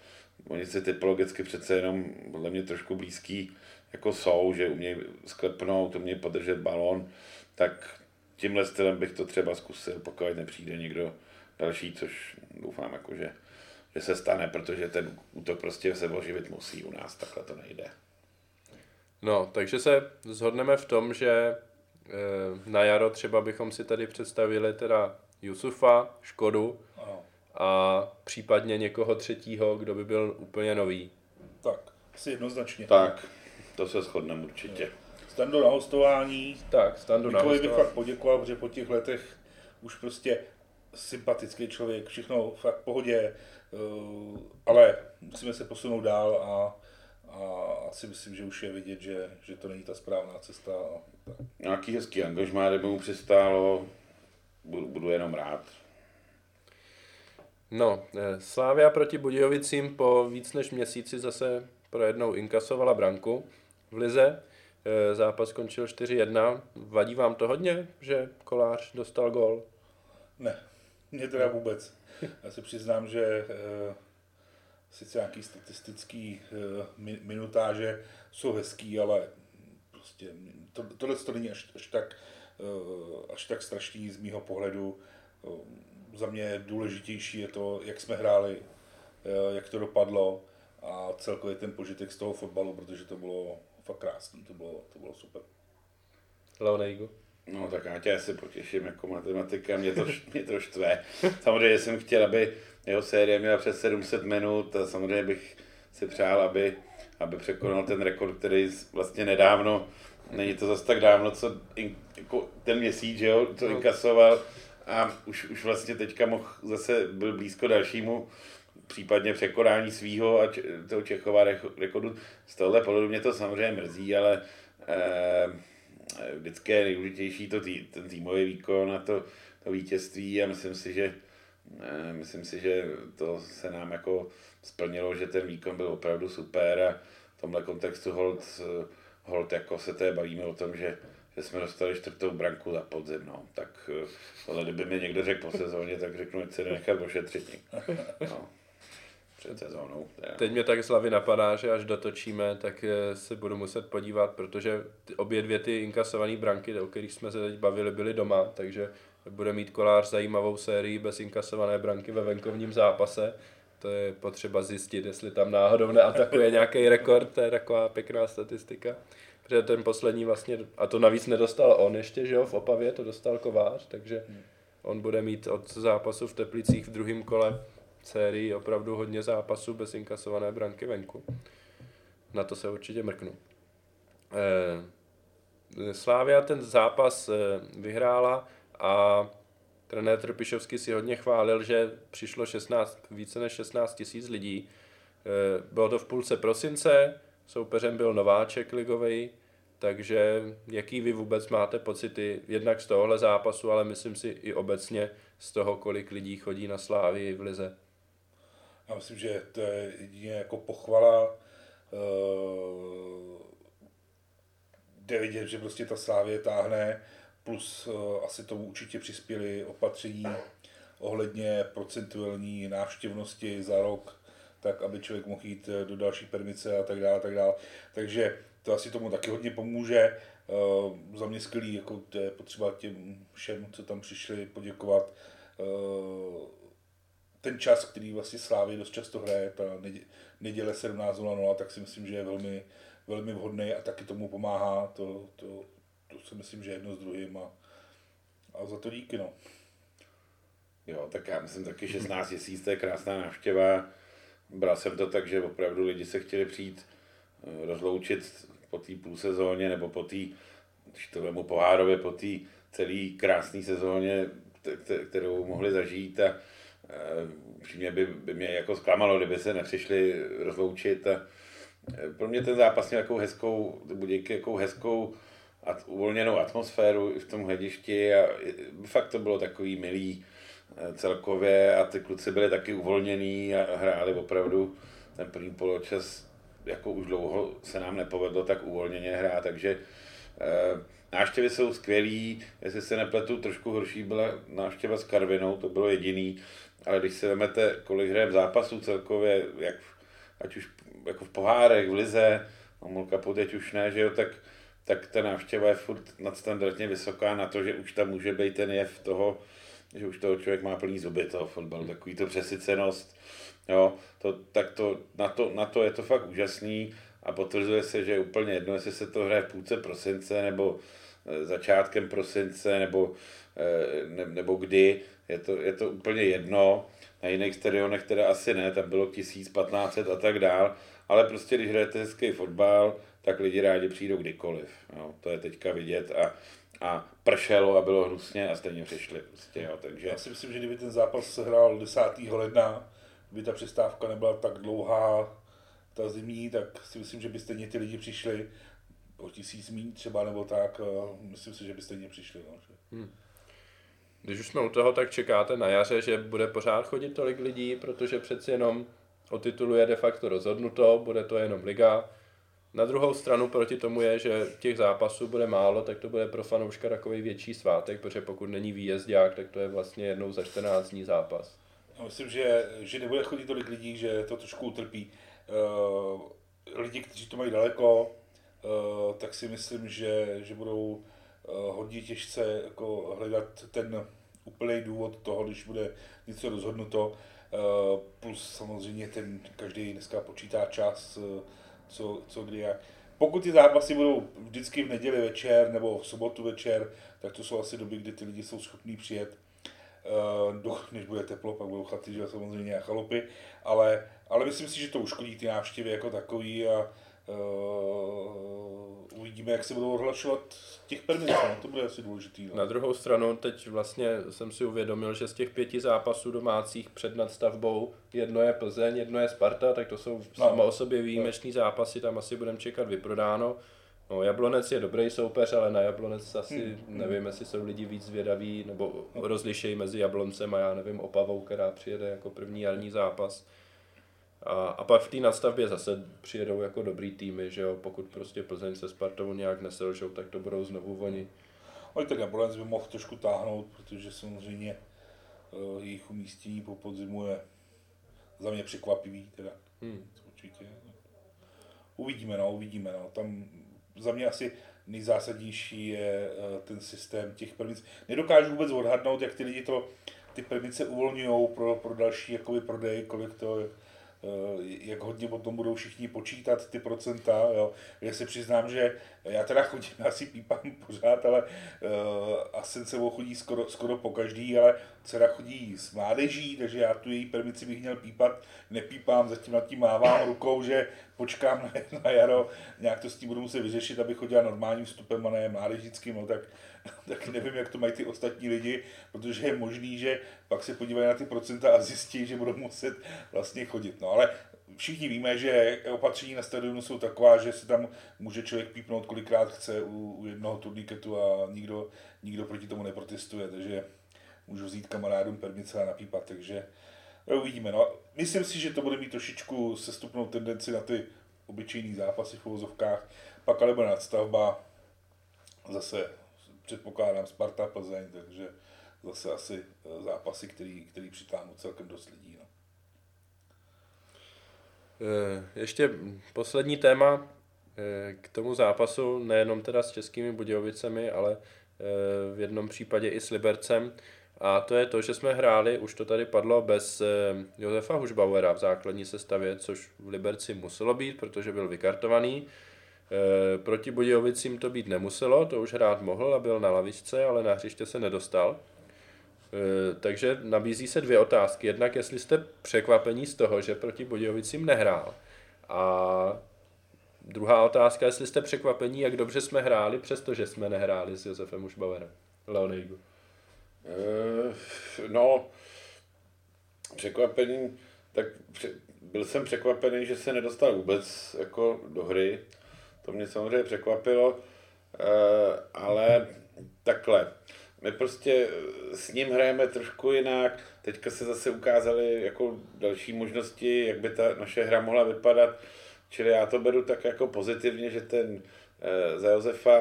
oni si typologicky přece jenom podle mě trošku blízký jako jsou, že umějí sklepnout, umějí podržet balon, tak tímhle stylem bych to třeba zkusil, pokud nepřijde někdo další, což doufám, jako, že, že se stane, protože ten útok prostě se oživit musí u nás, takhle to nejde. No, takže se zhodneme v tom, že na jaro třeba bychom si tady představili teda Jusufa, Škodu a případně někoho třetího, kdo by byl úplně nový. Tak, asi jednoznačně. Tak. To se shodneme určitě. Stando na hostování. Tak, Stando na hostování. bych fakt poděkoval, protože po těch letech už prostě sympatický člověk, všechno fakt v pohodě, uh, ale musíme se posunout dál a a asi myslím, že už je vidět, že, že to není ta správná cesta. Nějaký hezký angažmá, kdyby mu přistálo, budu, budu jenom rád. No, eh, Slávia proti Budějovicím po víc než měsíci zase pro jednou inkasovala branku v Lize. Eh, zápas skončil 4-1. Vadí vám to hodně, že Kolář dostal gol? Ne, mě teda vůbec. Já se přiznám, že e, sice nějaký statistický e, minutáže jsou hezký, ale prostě to, tohle to není až, až, tak, e, až tak strašný z mýho pohledu. E, za mě důležitější je to, jak jsme hráli, jak to dopadlo a celkově ten požitek z toho fotbalu, protože to bylo fakt krásný, to bylo, to bylo super. Leonejgu. No tak já tě asi potěším jako matematika, mě to, mě to štve. Samozřejmě jsem chtěl, aby jeho série měla přes 700 minut a samozřejmě bych si přál, aby, aby překonal ten rekord, který vlastně nedávno, není to zase tak dávno, co in, jako ten měsíc, že jo, to no. inkasoval a už, už vlastně teďka mohl zase byl blízko dalšímu případně překonání svého a č- toho Čechova rekordu. Z tohle pohledu mě to samozřejmě mrzí, ale eh, vždycky je nejdůležitější to tý, ten týmový výkon a to, to vítězství a myslím si, že eh, myslím si, že to se nám jako splnilo, že ten výkon byl opravdu super a v tomhle kontextu hold, hold jako se té bavíme o tom, že, že jsme dostali čtvrtou branku za podzim, no. tak eh, tohle kdyby mi někdo řekl po sezóně, tak řeknu, že se nechat ošetřit. No před sezónou. Teď mě tak z hlavy napadá, že až dotočíme, tak eh, se budu muset podívat, protože obě dvě ty inkasované branky, o kterých jsme se teď bavili, byly doma, takže bude mít kolář zajímavou sérii bez inkasované branky ve venkovním zápase. To je potřeba zjistit, jestli tam náhodou neatakuje nějaký rekord, to je taková pěkná statistika. Protože ten poslední vlastně, a to navíc nedostal on ještě, že jo, v Opavě to dostal Kovář, takže on bude mít od zápasu v Teplicích v druhém kole sérii opravdu hodně zápasů bez inkasované branky venku. Na to se určitě mrknu. Eh, Slávia ten zápas eh, vyhrála a trenér Trpišovský si hodně chválil, že přišlo 16, více než 16 tisíc lidí. Eh, bylo to v půlce prosince, soupeřem byl nováček ligovej, takže jaký vy vůbec máte pocity, jednak z tohohle zápasu, ale myslím si i obecně z toho, kolik lidí chodí na Slávii v Lize? Já myslím, že to je jedině jako pochvala. Uh, jde vidět, že prostě ta Slávě táhne, plus uh, asi tomu určitě přispěli opatření ohledně procentuální návštěvnosti za rok, tak aby člověk mohl jít eh, do další permice a tak dále, tak dále. Takže to asi tomu taky hodně pomůže. Uh, za mě skvělý, jako to je potřeba těm všem, co tam přišli, poděkovat. Ten čas, který vlastně Slávy dost často hraje, ta neděle 17.00, tak si myslím, že je velmi, velmi vhodný a taky tomu pomáhá. To, to, to si myslím, že je jedno s druhým a, a za to díky. No. Jo, tak já myslím taky 16 tisíc, to je krásná návštěva. Bral jsem to tak, že opravdu lidi se chtěli přijít eh, rozloučit po té půl sezóně nebo po té, když to vemu pohárově, po té celé krásné sezóně, kterou mohli zažít a Upřímně by, by mě jako zklamalo, kdyby se nepřišli rozloučit. A eh, pro mě ten zápas měl jako hezkou, Budějky jako hezkou a uvolněnou atmosféru v tom hledišti a fakt to bylo takový milý eh, celkově a ty kluci byli taky uvolnění a hráli opravdu ten první poločas jako už dlouho se nám nepovedlo tak uvolněně hrát, takže eh, návštěvy jsou skvělý, jestli se nepletu, trošku horší byla návštěva s Karvinou, to bylo jediný, ale když si vezmete, kolik hrajeme zápasů celkově, jak, ať už jako v pohárech, v lize, no Mulka teď už ne, že jo, tak, tak ta návštěva je furt nadstandardně vysoká na to, že už tam může být ten jev toho, že už toho člověk má plný zuby toho fotbalu, takový to přesycenost, jo, to, tak to, na, to, na to je to fakt úžasný a potvrzuje se, že je úplně jedno, jestli se to hraje v půlce prosince nebo eh, začátkem prosince nebo, eh, ne, nebo kdy, je to, je to úplně jedno. Na jiných stadionech teda asi ne, tam bylo 1500 a tak dál, ale prostě když hrajete hezký fotbal, tak lidi rádi přijdou kdykoliv. Jo, to je teďka vidět a, a pršelo a bylo hnusně a stejně přišli. Prostě, jo, takže... Já si myslím, že kdyby ten zápas se hrál 10. ledna, by ta přestávka nebyla tak dlouhá, ta zimní, tak si myslím, že by stejně ty lidi přišli o tisíc míň třeba nebo tak, myslím si, že by stejně přišli. No, že... hmm. Když už jsme u toho, tak čekáte na jaře, že bude pořád chodit tolik lidí, protože přeci jenom o titulu je de facto rozhodnuto, bude to jenom liga. Na druhou stranu proti tomu je, že těch zápasů bude málo, tak to bude pro fanouška takový větší svátek, protože pokud není výjezdák, tak to je vlastně jednou za 14 dní zápas. Já myslím, že, že nebude chodit tolik lidí, že to trošku utrpí. Uh, lidi, kteří to mají daleko, uh, tak si myslím, že, že budou uh, hodně těžce jako hledat ten úplný důvod toho, když bude něco rozhodnuto. Plus samozřejmě ten každý dneska počítá čas, co, co kdy jak. Pokud ty zápasy budou vždycky v neděli večer nebo v sobotu večer, tak to jsou asi doby, kdy ty lidi jsou schopní přijet uh, než bude teplo, pak budou chaty, že samozřejmě a chalupy, ale, ale myslím si, že to uškodí ty návštěvy jako takový a uh, uvidíme, jak se budou odhlašovat těch permisů, no, to bude asi důležitý. No. Na druhou stranu, teď vlastně jsem si uvědomil, že z těch pěti zápasů domácích před nadstavbou, jedno je Plzeň, jedno je Sparta, tak to jsou no. samo o sobě výjimečný no. zápasy, tam asi budeme čekat vyprodáno. No, Jablonec je dobrý soupeř, ale na Jablonec asi hmm. nevím, jestli jsou lidi víc zvědaví, nebo rozlišejí mezi Jabloncem a já nevím, Opavou, která přijede jako první jarní zápas. A, a pak v té nadstavbě zase přijedou jako dobrý týmy, že jo, pokud prostě Plzeň se Spartou nějak neselžou, tak to budou znovu oni. Ale ten Jablonec by mohl trošku táhnout, protože samozřejmě uh, jejich umístění po podzimu je za mě překvapivý, teda. Hmm. Určitě. Uvidíme, no, uvidíme, no. Tam za mě asi nejzásadnější je uh, ten systém těch permic. Nedokážu vůbec odhadnout, jak ty lidi to, ty permice uvolňují pro, pro další jakoby, prodej, kolik to, jak hodně o tom budou všichni počítat ty procenta. Jo. Já se přiznám, že já teda chodím, asi pípám pořád, ale uh, se chodí skoro, skoro po každý, ale dcera chodí s mládeží, takže já tu její permici bych měl pípat, nepípám, zatím nad tím mávám rukou, že počkám na, na jaro, nějak to s tím budu muset vyřešit, abych chodila normálním vstupem a ne mládežickým, no, tak tak nevím, jak to mají ty ostatní lidi, protože je možný, že pak se podívají na ty procenta a zjistí, že budou muset vlastně chodit. No ale všichni víme, že opatření na stadionu jsou taková, že se tam může člověk pípnout kolikrát chce u, u jednoho turniketu a nikdo, nikdo proti tomu neprotestuje, takže můžu vzít kamarádům permice a napípat, takže uvidíme. No, myslím si, že to bude mít trošičku sestupnou tendenci na ty obyčejný zápasy v uvozovkách, pak ale bude nadstavba, zase předpokládám Sparta Plzeň, takže zase asi eh, zápasy, který, který přitáhnou celkem dost lidí. No. Eh, ještě poslední téma eh, k tomu zápasu, nejenom teda s českými Budějovicemi, ale v jednom případě i s Libercem. A to je to, že jsme hráli, už to tady padlo, bez Josefa Hušbauera v základní sestavě, což v Liberci muselo být, protože byl vykartovaný. Eh, proti Budějovicím to být nemuselo, to už hrát mohl a byl na lavičce, ale na hřiště se nedostal. Eh, takže nabízí se dvě otázky. Jednak, jestli jste překvapení z toho, že proti Budějovicím nehrál. A druhá otázka, jestli jste překvapení, jak dobře jsme hráli, přestože jsme nehráli s Josefem Ušbauerem. Leonidu. Uh, no, překvapení, tak byl jsem překvapený, že se nedostal vůbec jako do hry. To mě samozřejmě překvapilo, eh, ale takhle. My prostě s ním hrajeme trošku jinak. Teďka se zase ukázaly jako další možnosti, jak by ta naše hra mohla vypadat. Čili já to beru tak jako pozitivně, že ten eh, za Josefa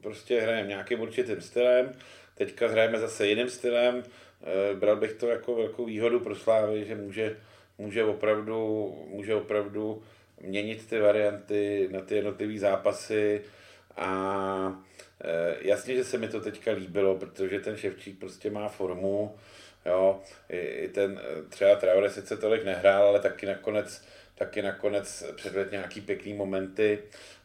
prostě hrajeme nějakým určitým stylem. Teďka hrajeme zase jiným stylem. Eh, bral bych to jako velkou výhodu pro Slávy, že může, může opravdu, může opravdu měnit ty varianty na ty jednotlivé zápasy. A e, jasně, že se mi to teďka líbilo, protože ten Ševčík prostě má formu, jo, i, ten třeba Traore sice tolik nehrál, ale taky nakonec taky nakonec předved nějaký pěkný momenty,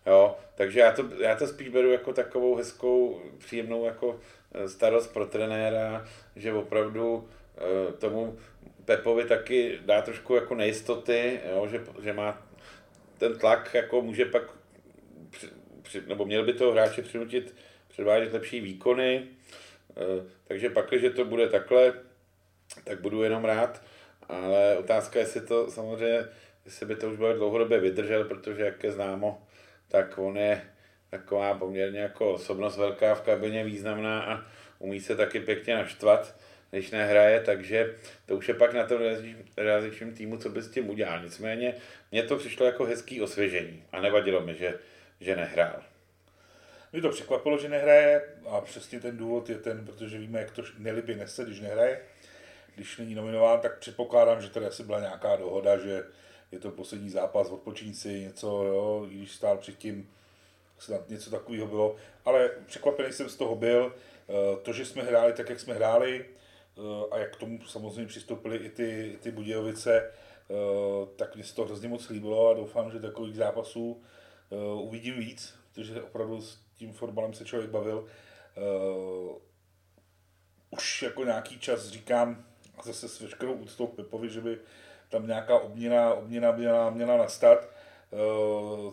jo, takže já to, já to spíš beru jako takovou hezkou, příjemnou jako starost pro trenéra, že opravdu e, tomu Pepovi taky dá trošku jako nejistoty, jo, že, že má ten tlak jako může pak, nebo měl by toho hráče přinutit předvádět lepší výkony, eh, takže pak, když to bude takhle, tak budu jenom rád, ale otázka, jestli to samozřejmě jestli by to už bylo dlouhodobě vydržel, protože jak je známo, tak on je taková poměrně jako osobnost velká v kabině, významná a umí se taky pěkně naštvat, když nehraje, takže to už je pak na tom realizačním týmu, co by s tím udělal. Nicméně mně to přišlo jako hezký osvěžení a nevadilo mi, že, že nehrál. Mě to překvapilo, že nehraje a přesně ten důvod je ten, protože víme, jak to nelibě nese, když nehraje. Když není nominován, tak předpokládám, že tady asi byla nějaká dohoda, že je to poslední zápas, odpočiní si něco, jo, když stál předtím, snad něco takového bylo, ale překvapený jsem z toho byl. Eh, to, že jsme hráli tak, jak jsme hráli eh, a jak k tomu samozřejmě přistoupili i ty, ty Budějovice, eh, tak mě se to hrozně moc líbilo a doufám, že takových zápasů uvidím víc, protože opravdu s tím fotbalem se člověk bavil. Už jako nějaký čas říkám, zase s veškerou úctou Pepovi, že by tam nějaká obměna, obměna měla, měla nastat,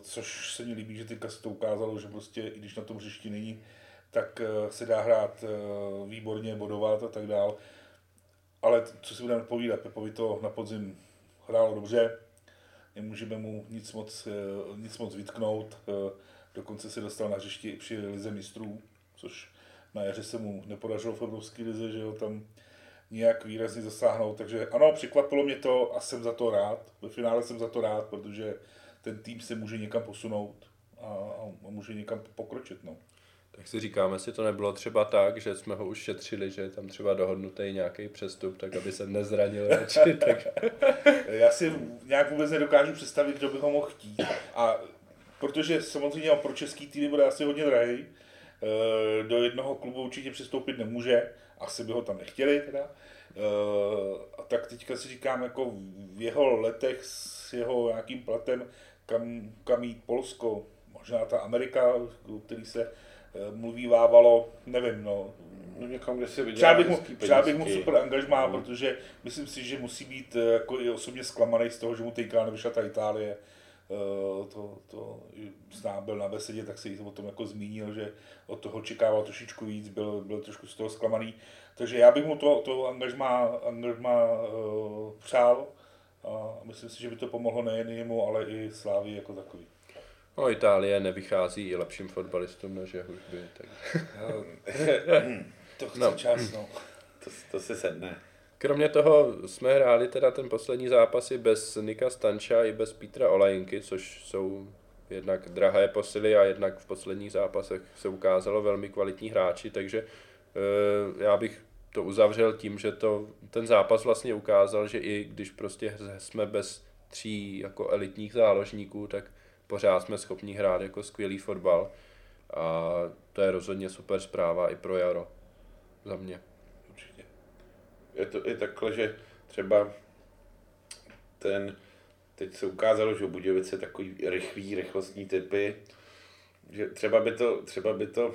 což se mi líbí, že teďka se to ukázalo, že prostě i když na tom hřišti není, tak uh, se dá hrát uh, výborně, bodovat a tak dál. Ale co si budeme povídat, Pepovi to na podzim hrálo dobře, nemůžeme mu nic moc, nic moc vytknout, dokonce se dostal na hřišti i při lize mistrů, což na jaře se mu nepodařilo v Evropské lize, že jo, tam nějak výrazně zasáhnout. Takže ano, překvapilo mě to a jsem za to rád. Ve finále jsem za to rád, protože ten tým se může někam posunout a, a může někam pokročit. No. Tak si říkáme, jestli to nebylo třeba tak, že jsme ho už šetřili, že je tam třeba dohodnutý nějaký přestup, tak aby se nezranil radši. tak... Já si nějak vůbec nedokážu představit, kdo by ho mohl chtít. A protože samozřejmě pro český tým bude asi hodně drahý, eh, do jednoho klubu určitě přistoupit nemůže, asi by ho tam nechtěli teda. Uh, a tak teďka si říkám, jako v jeho letech s jeho nějakým platem, kam, kam jít Polsko, možná ta Amerika, o který se uh, mluví vávalo, nevím, no. no někam, kde se třeba bych, mu, třeba bych mu super angažmá, no. protože myslím si, že musí být uh, jako i osobně zklamaný z toho, že mu teďka nevyšla ta Itálie. Uh, to, to znám, byl na besedě, tak se o tom jako zmínil, že od toho očekával trošičku víc, byl, byl trošku z toho zklamaný. Takže já bych mu to, to angažma, angažma uh, přál a myslím si, že by to pomohlo nejen jemu, ale i Slávy jako takový. No, Itálie nevychází i lepším fotbalistům než jeho by, tak... to chce no. čas, no. To, to si sedne. Kromě toho jsme hráli teda ten poslední zápas i bez Nika Stanča i bez Petra Olajinky, což jsou jednak drahé posily a jednak v posledních zápasech se ukázalo velmi kvalitní hráči, takže Eh, já bych to uzavřel tím, že to, ten zápas vlastně ukázal, že i když prostě jsme bez tří jako elitních záložníků, tak pořád jsme schopni hrát jako skvělý fotbal a to je rozhodně super zpráva i pro Jaro za mě. Určitě. Je to i takhle, že třeba ten, teď se ukázalo, že Budějovice takový rychlý, rychlostní typy, že třeba by to, třeba by to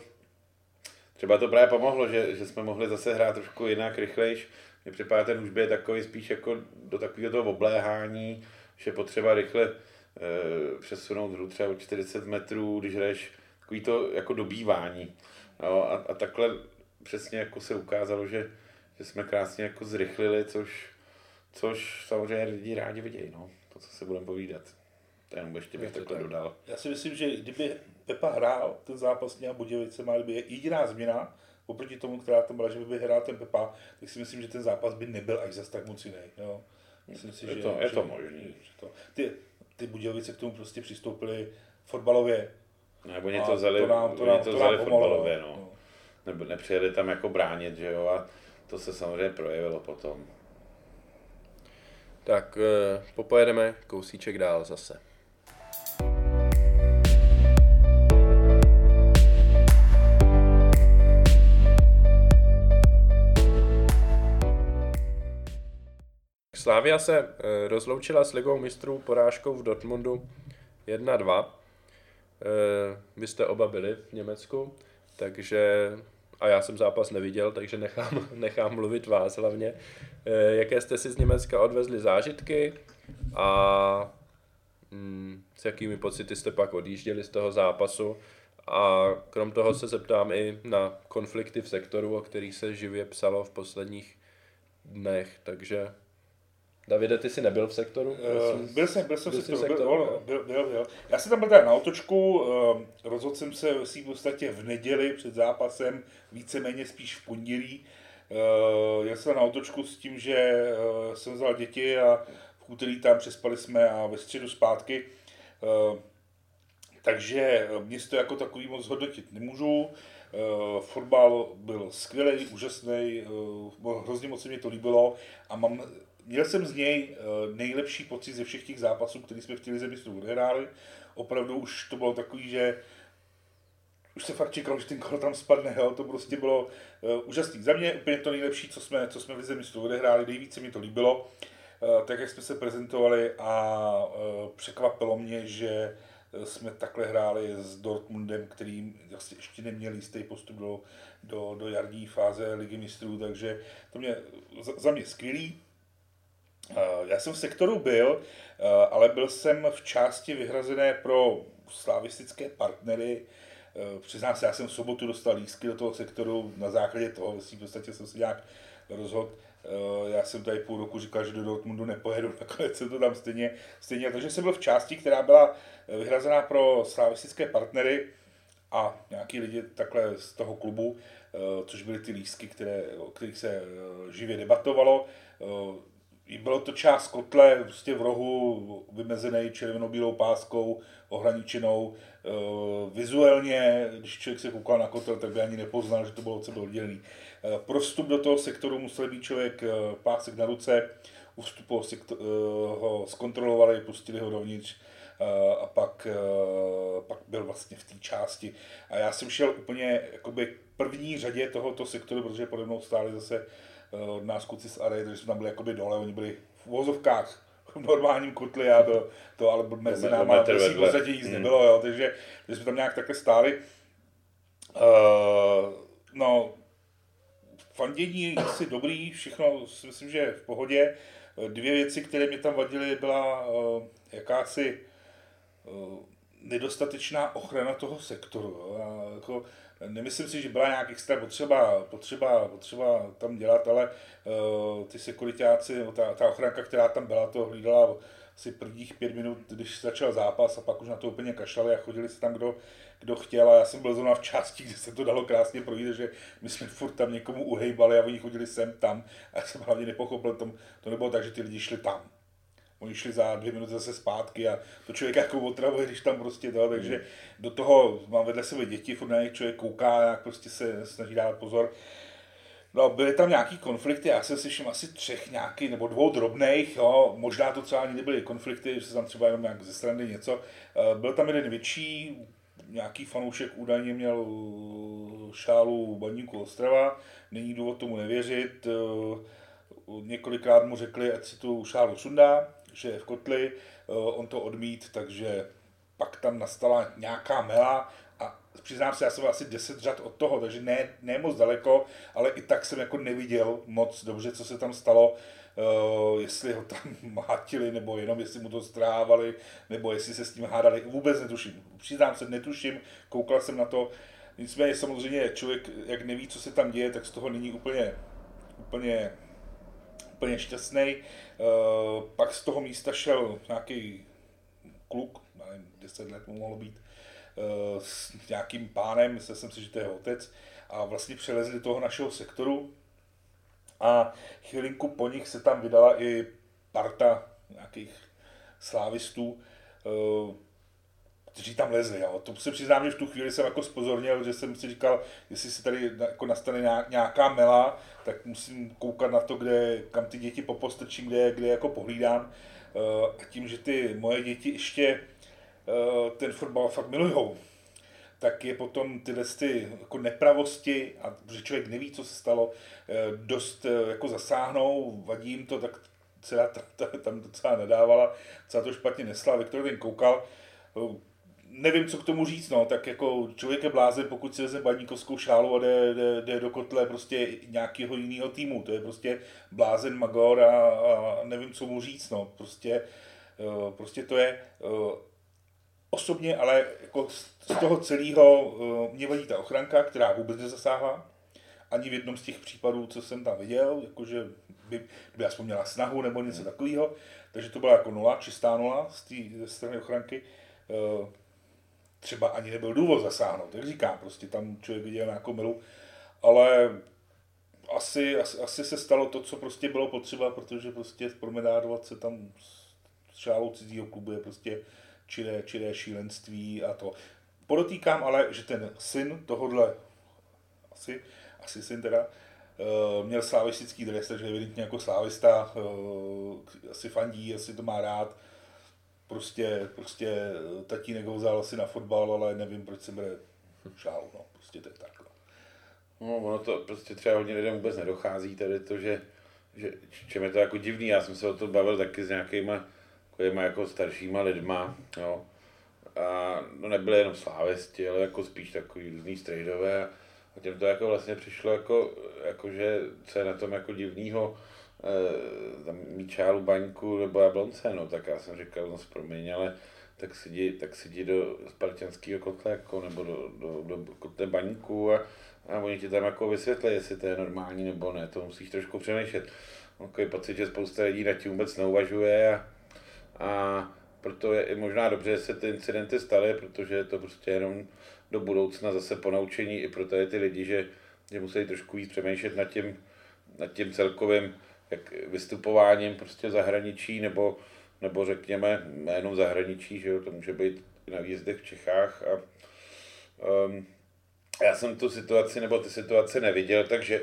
Třeba to právě pomohlo, že, že jsme mohli zase hrát trošku jinak, rychlejš. Mě připadá ten už je takový spíš jako do takového toho obléhání, že potřeba rychle e, přesunout hru třeba o 40 metrů, když hraješ takový to jako dobývání. No, a, a takhle přesně jako se ukázalo, že, že jsme krásně jako zrychlili, což, což samozřejmě lidi rádi vidějí, no, to, co se budeme povídat. To jenom ještě bych takhle tak. dodal. Já si myslím, že kdyby Pepa hrál ten zápas a Budějovice má kdyby jediná změna, oproti tomu, která tam byla, že by hrál ten Pepa, tak si myslím, že ten zápas by nebyl až zas tak moc jiný. Jo. Myslím si, je že, to, je to možný. Že to, ty, ty Budějovice k tomu prostě přistoupili fotbalově. Nebo něco vzali, to nám, to nám, to vzali fotbalově, no. no. Nebo nepřijeli tam jako bránit, že jo, a to se samozřejmě projevilo potom. Tak eh, popojedeme kousíček dál zase. Slavia se eh, rozloučila s ligou mistrů porážkou v Dortmundu 1-2. Eh, vy jste oba byli v Německu, takže a já jsem zápas neviděl, takže nechám, nechám mluvit vás hlavně. Eh, jaké jste si z Německa odvezli zážitky a mm, s jakými pocity jste pak odjížděli z toho zápasu? A krom toho se zeptám i na konflikty v sektoru, o kterých se živě psalo v posledních dnech, takže Davide, ty jsi nebyl v sektoru? Uh, byl jsem, byl jsem byl v sektoru, sektoru byl, byl, byl, byl. Já jsem tam byl teda na otočku, uh, rozhodl jsem se v podstatě v neděli před zápasem, víceméně spíš v pondělí. Uh, jel jsem na otočku s tím, že uh, jsem vzal děti a v úterý tam přespali jsme a ve středu zpátky. Uh, takže město jako takový moc hodnotit nemůžu. Uh, fotbal byl skvělý, úžasný, uh, hrozně moc se mi to líbilo a mám měl jsem z něj uh, nejlepší pocit ze všech těch zápasů, které jsme v těch mistrů odehráli. Opravdu už to bylo takový, že už se fakt čekal, že ten kolo tam spadne, jo? to prostě bylo uh, úžasný. Za mě úplně to nejlepší, co jsme, co jsme v Lize mistrů odehráli, nejvíce mi to líbilo, uh, tak jak jsme se prezentovali a uh, překvapilo mě, že jsme takhle hráli s Dortmundem, který vlastně ještě neměl jistý postup do, do, do jarní fáze ligy mistrů, takže to mě za, za mě skvělý. Já jsem v sektoru byl, ale byl jsem v části vyhrazené pro slavistické partnery. Přiznám se, já jsem v sobotu dostal lístky do toho sektoru na základě toho, v podstatě jsem se nějak rozhodl. Já jsem tady půl roku říkal, že do Dortmundu nepojedu, nakonec jsem to tam stejně, stejně. Takže jsem byl v části, která byla vyhrazená pro slavistické partnery a nějaký lidi takhle z toho klubu, což byly ty lístky, které, o kterých se živě debatovalo bylo to část kotle prostě v rohu vymezený červenou-bílou páskou, ohraničenou. E, vizuálně, když člověk se koukal na kotel, tak by ani nepoznal, že to bylo celé oddělený. E, pro vstup do toho sektoru musel být člověk e, pásek na ruce, u vstupu ho, ho zkontrolovali, pustili ho dovnitř a pak, pak byl vlastně v té části. A já jsem šel úplně jakoby první řadě tohoto sektoru, protože pode mnou stáli zase od nás kluci z Array, takže jsme tam byli jakoby dole, oni byli v vozovkách v normálním kutli a to, to ale mezi náma v podstatě nic nebylo, jo, takže, takže jsme tam nějak takhle stáli. Uh, no, fandění je asi dobrý, všechno si myslím, že v pohodě. Dvě věci, které mě tam vadily, byla uh, jakási uh, nedostatečná ochrana toho sektoru. Jo. A jako, Nemyslím si, že byla nějak extra potřeba, potřeba, potřeba tam dělat, ale uh, ty sekuritáci, ta, ta ochranka, která tam byla, to hlídala asi prvních pět minut, když začal zápas a pak už na to úplně kašlali a chodili se tam, kdo, kdo chtěl. A já jsem byl zrovna v části, kde se to dalo krásně projít, že my jsme furt tam někomu uhejbali a oni chodili sem tam. A já jsem hlavně nepochopil, tom, to nebylo tak, že ty lidi šli tam Oni šli za dvě minuty zase zpátky a to člověk jako otravuje, když tam prostě to, takže hmm. do toho mám vedle sebe děti, furt na člověk kouká, jak prostě se snaží dávat pozor. No, byly tam nějaký konflikty, já jsem všiml asi třech nějaký, nebo dvou drobných, jo, možná to třeba ani nebyly konflikty, že se tam třeba jenom nějak ze strany něco. Eh, byl tam jeden větší, nějaký fanoušek údajně měl šálu baníku Ostrava, není důvod tomu nevěřit. Eh, několikrát mu řekli, ať si tu šálu sundá, že je v kotli, eh, on to odmít, takže pak tam nastala nějaká mela a přiznám se, já jsem asi 10 řad od toho, takže ne, ne moc daleko, ale i tak jsem jako neviděl moc dobře, co se tam stalo, uh, jestli ho tam mátili, nebo jenom jestli mu to strávali, nebo jestli se s tím hádali, vůbec netuším. Přiznám se, netuším, koukal jsem na to, nicméně samozřejmě člověk, jak neví, co se tam děje, tak z toho není úplně, úplně úplně šťastný. Uh, pak z toho místa šel nějaký kluk, nevím, 10 let mu mohlo být, uh, s nějakým pánem, myslel jsem si, že to je otec, a vlastně přelezli toho našeho sektoru a chvilinku po nich se tam vydala i parta nějakých slávistů, uh, kteří tam lezli. Jo. To se přiznám, že v tu chvíli jsem jako spozornil, že jsem si říkal, jestli se tady jako nastane nějaká mela, tak musím koukat na to, kde, kam ty děti popostrčím, kde, kde jako pohlídám. Eh, a tím, že ty moje děti ještě eh, ten fotbal fakt milujou, tak je potom tyhle ty jako nepravosti, a že člověk neví, co se stalo, eh, dost jako zasáhnou, vadí jim to, tak celá tam docela nadávala, docela to špatně nesla. Viktor ten koukal, nevím, co k tomu říct, no, tak jako člověk je blázen, pokud si vezme baníkovskou šálu a jde, jde, jde do kotle prostě nějakého jiného týmu, to je prostě blázen Magor a, a nevím, co mu říct, no, prostě, uh, prostě to je uh, osobně, ale jako z toho celého uh, mě vadí ta ochranka, která vůbec nezasáhla ani v jednom z těch případů, co jsem tam viděl, jakože by, by aspoň měla snahu nebo něco takového. Takže to byla jako nula, čistá nula z té strany ochranky. Třeba ani nebyl důvod zasáhnout, jak říkám, prostě tam člověk viděl nějakou milu, ale asi, asi, asi, se stalo to, co prostě bylo potřeba, protože prostě promenádovat se tam s šálou cizího klubu je prostě čiré, čiré šílenství a to. Podotýkám ale, že ten syn tohodle, asi, asi syn teda, eh, měl slavistický dres, takže evidentně jako slávista eh, asi fandí, asi to má rád. Prostě, prostě tatínek ho vzal asi na fotbal, ale nevím, proč se bere šálu, no, prostě to je tak. No. no, ono to prostě třeba hodně lidem vůbec nedochází, tady to, že, že čem je to jako divný, já jsem se o to bavil taky s nějakýma takovýma jako staršíma lidma, jo. A no nebyly jenom slávisti, ale jako spíš takový různý strejdové. A těm to jako vlastně přišlo jako, jako že co je na tom jako divnýho, e, tam mít čálu baňku nebo jablonce, no tak já jsem říkal, no promiň, ale tak jdi, tak jdi do spartianského kotle jako, nebo do, do, do kotle baňku a, a oni ti tam jako vysvětlí, jestli to je normální nebo ne, to musíš trošku přemýšlet. Takový pocit, že spousta lidí na tím vůbec neuvažuje a, a proto je i možná dobře, že se ty incidenty staly, protože je to prostě jenom do budoucna zase ponaučení i pro tady ty lidi, že, že musí trošku víc přemýšlet nad tím, nad tím celkovým jak vystupováním prostě zahraničí, nebo, nebo řekněme jménem zahraničí, že jo, to může být na výjezdech v Čechách. A, um, já jsem tu situaci nebo ty situace neviděl, takže,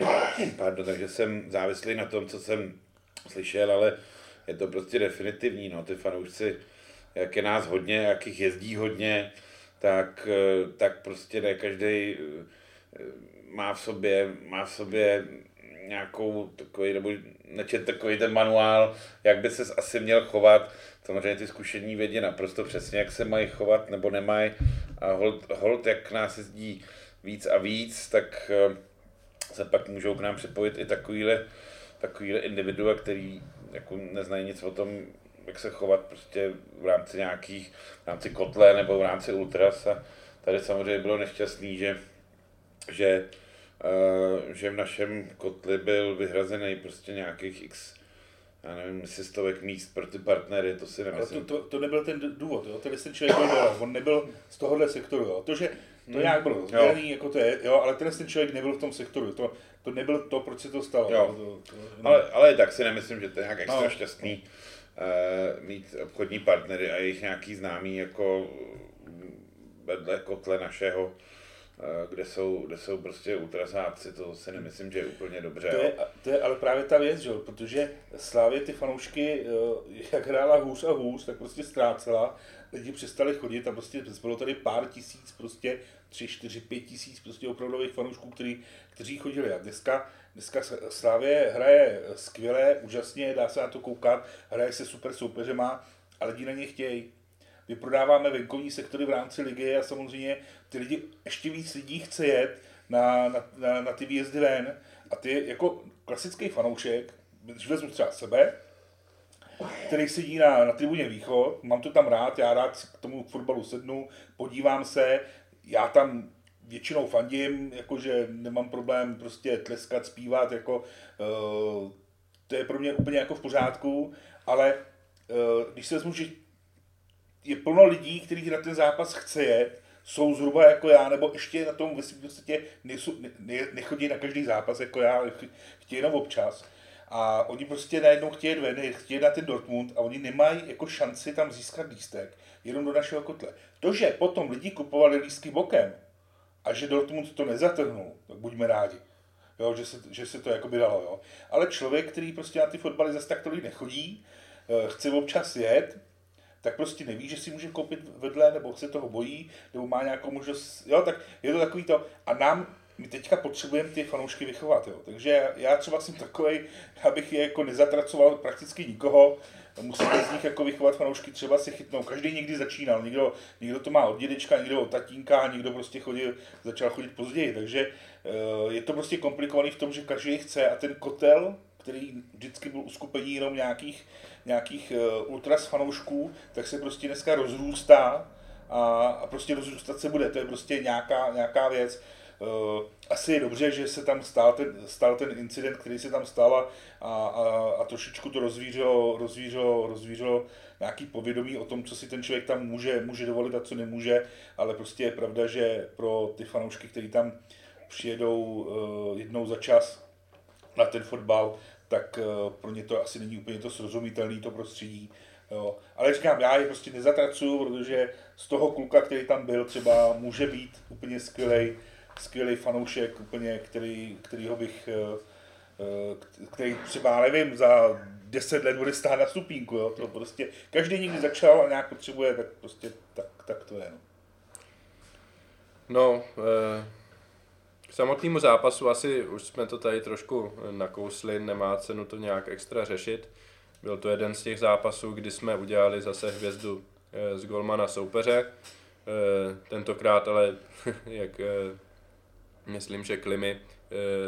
pardon, takže jsem závislý na tom, co jsem slyšel, ale je to prostě definitivní, no, ty fanoušci, jak je nás hodně, jak jich jezdí hodně, tak, eh, tak prostě ne každý eh, má v sobě, má v sobě nějakou takový, nebo nečet takový ten manuál, jak by se asi měl chovat. Samozřejmě ty zkušení vědí naprosto přesně, jak se mají chovat nebo nemají. A hold, hold jak nás jezdí víc a víc, tak eh, se pak můžou k nám připojit i takovýhle, takovýhle individua, který jako neznají nic o tom, jak se chovat prostě v rámci nějakých, v rámci kotle nebo v rámci ultras a tady samozřejmě bylo nešťastný, že, že, že v našem kotli byl vyhrazený prostě nějakých x já nevím, jestli stovek míst pro ty partnery, to si nemyslím. To, to, to nebyl ten důvod, jo? ten ten člověk byl dole, on nebyl z tohohle sektoru, jo? to, že to hmm. nějak bylo rozdělený, jako to je, jo, ale ten ten člověk nebyl v tom sektoru, to, to nebyl to, proč se to stalo. Jo. To, to, no. ale, ale tak si nemyslím, že to je nějak extra no. šťastný uh, mít obchodní partnery a jejich nějaký známý jako vedle kotle našeho, kde jsou, kde jsou prostě ultrasáci, to si nemyslím, že je úplně dobře. To je, to je ale právě ta věc, že? protože Slávě ty fanoušky, uh, jak hrála hůř a hůř, tak prostě ztrácela, lidi přestali chodit a prostě bylo tady pár tisíc, prostě tři, čtyři, pět tisíc prostě opravdových fanoušků, který, kteří chodili. A dneska, dneska Slávě hraje skvěle, úžasně, dá se na to koukat, hraje se super soupeřema a lidi na ně chtějí. Vyprodáváme venkovní sektory v rámci ligy a samozřejmě ty lidi, ještě víc lidí chce jet na, na, na, na ty výjezdy ven. A ty jako klasický fanoušek, když vezmu třeba sebe, který sedí na, na tribuně východ, mám to tam rád, já rád k tomu fotbalu sednu, podívám se, já tam většinou fandím, jakože nemám problém prostě tleskat, zpívat, jako uh, to je pro mě úplně jako v pořádku, ale uh, když se vezmu, že je plno lidí, kteří na ten zápas chce jet, jsou zhruba jako já, nebo ještě na tom v podstatě nejsou, ne, nechodí na každý zápas jako já, chtějí jenom občas. A oni prostě najednou chtějí ven, chtějí na ten Dortmund a oni nemají jako šanci tam získat lístek jenom do našeho kotle. To, že potom lidi kupovali lístky bokem a že Dortmund to nezatrhnul, tak buďme rádi. Jo, že, se, že se to jako by dalo. Jo. Ale člověk, který prostě na ty fotbaly zase tak tolik nechodí, eh, chce občas jet, tak prostě neví, že si může koupit vedle, nebo se toho bojí, nebo má nějakou možnost, jo, tak je to takový to. A nám my teďka potřebujeme ty fanoušky vychovat, jo. Takže já třeba jsem takový, abych je jako nezatracoval prakticky nikoho, musíme z nich jako vychovat fanoušky, třeba si chytnou, každý někdy začínal, někdo, někdo to má od dědečka, někdo od tatínka, někdo prostě chodil, začal chodit později, takže eh, je to prostě komplikovaný v tom, že každý chce a ten kotel, který vždycky byl uskupení jenom nějakých, nějakých eh, ultras fanoušků, tak se prostě dneska rozrůstá a, a prostě rozrůstat se bude, to je prostě nějaká, nějaká věc. Uh, asi je dobře, že se tam stál ten, stál ten incident, který se tam stál a, a, a trošičku to rozvířilo, rozvířilo, rozvířilo nějaký povědomí o tom, co si ten člověk tam může, může dovolit a co nemůže, ale prostě je pravda, že pro ty fanoušky, kteří tam přijedou uh, jednou za čas na ten fotbal, tak uh, pro ně to asi není úplně to srozumitelné, to prostředí. Jo. Ale říkám, já je prostě nezatracuju, protože z toho kluka, který tam byl, třeba může být úplně skvělý, skvělý fanoušek, úplně, který, kterýho bych, uh, který třeba, nevím, za 10 let bude stát na stupínku, jo. To prostě, každý někdy začal a nějak potřebuje, tak prostě tak, tak to je. No, no eh k samotnému zápasu asi už jsme to tady trošku nakousli, nemá cenu to nějak extra řešit. Byl to jeden z těch zápasů, kdy jsme udělali zase hvězdu eh, z golmana soupeře. Eh, tentokrát ale, jak eh, myslím, že Klimy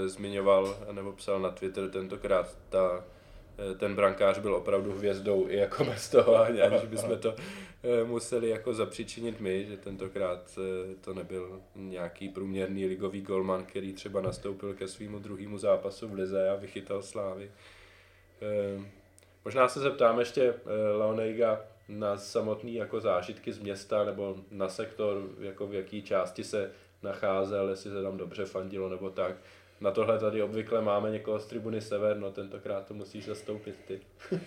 zmiňoval nebo psal na Twitter, tentokrát ta Eh, ten brankář byl opravdu hvězdou i jako bez toho, aniž bychom to eh, museli jako zapříčinit my, že tentokrát eh, to nebyl nějaký průměrný ligový golman, který třeba nastoupil ke svýmu druhému zápasu v Lize a vychytal slávy. Možná se zeptám ještě Leonejga na samotný jako zážitky z města nebo na sektor, jako v jaký části se nacházel, jestli se tam dobře fandilo nebo tak. Na tohle tady obvykle máme někoho z tribuny Sever, no tentokrát to musíš zastoupit ty.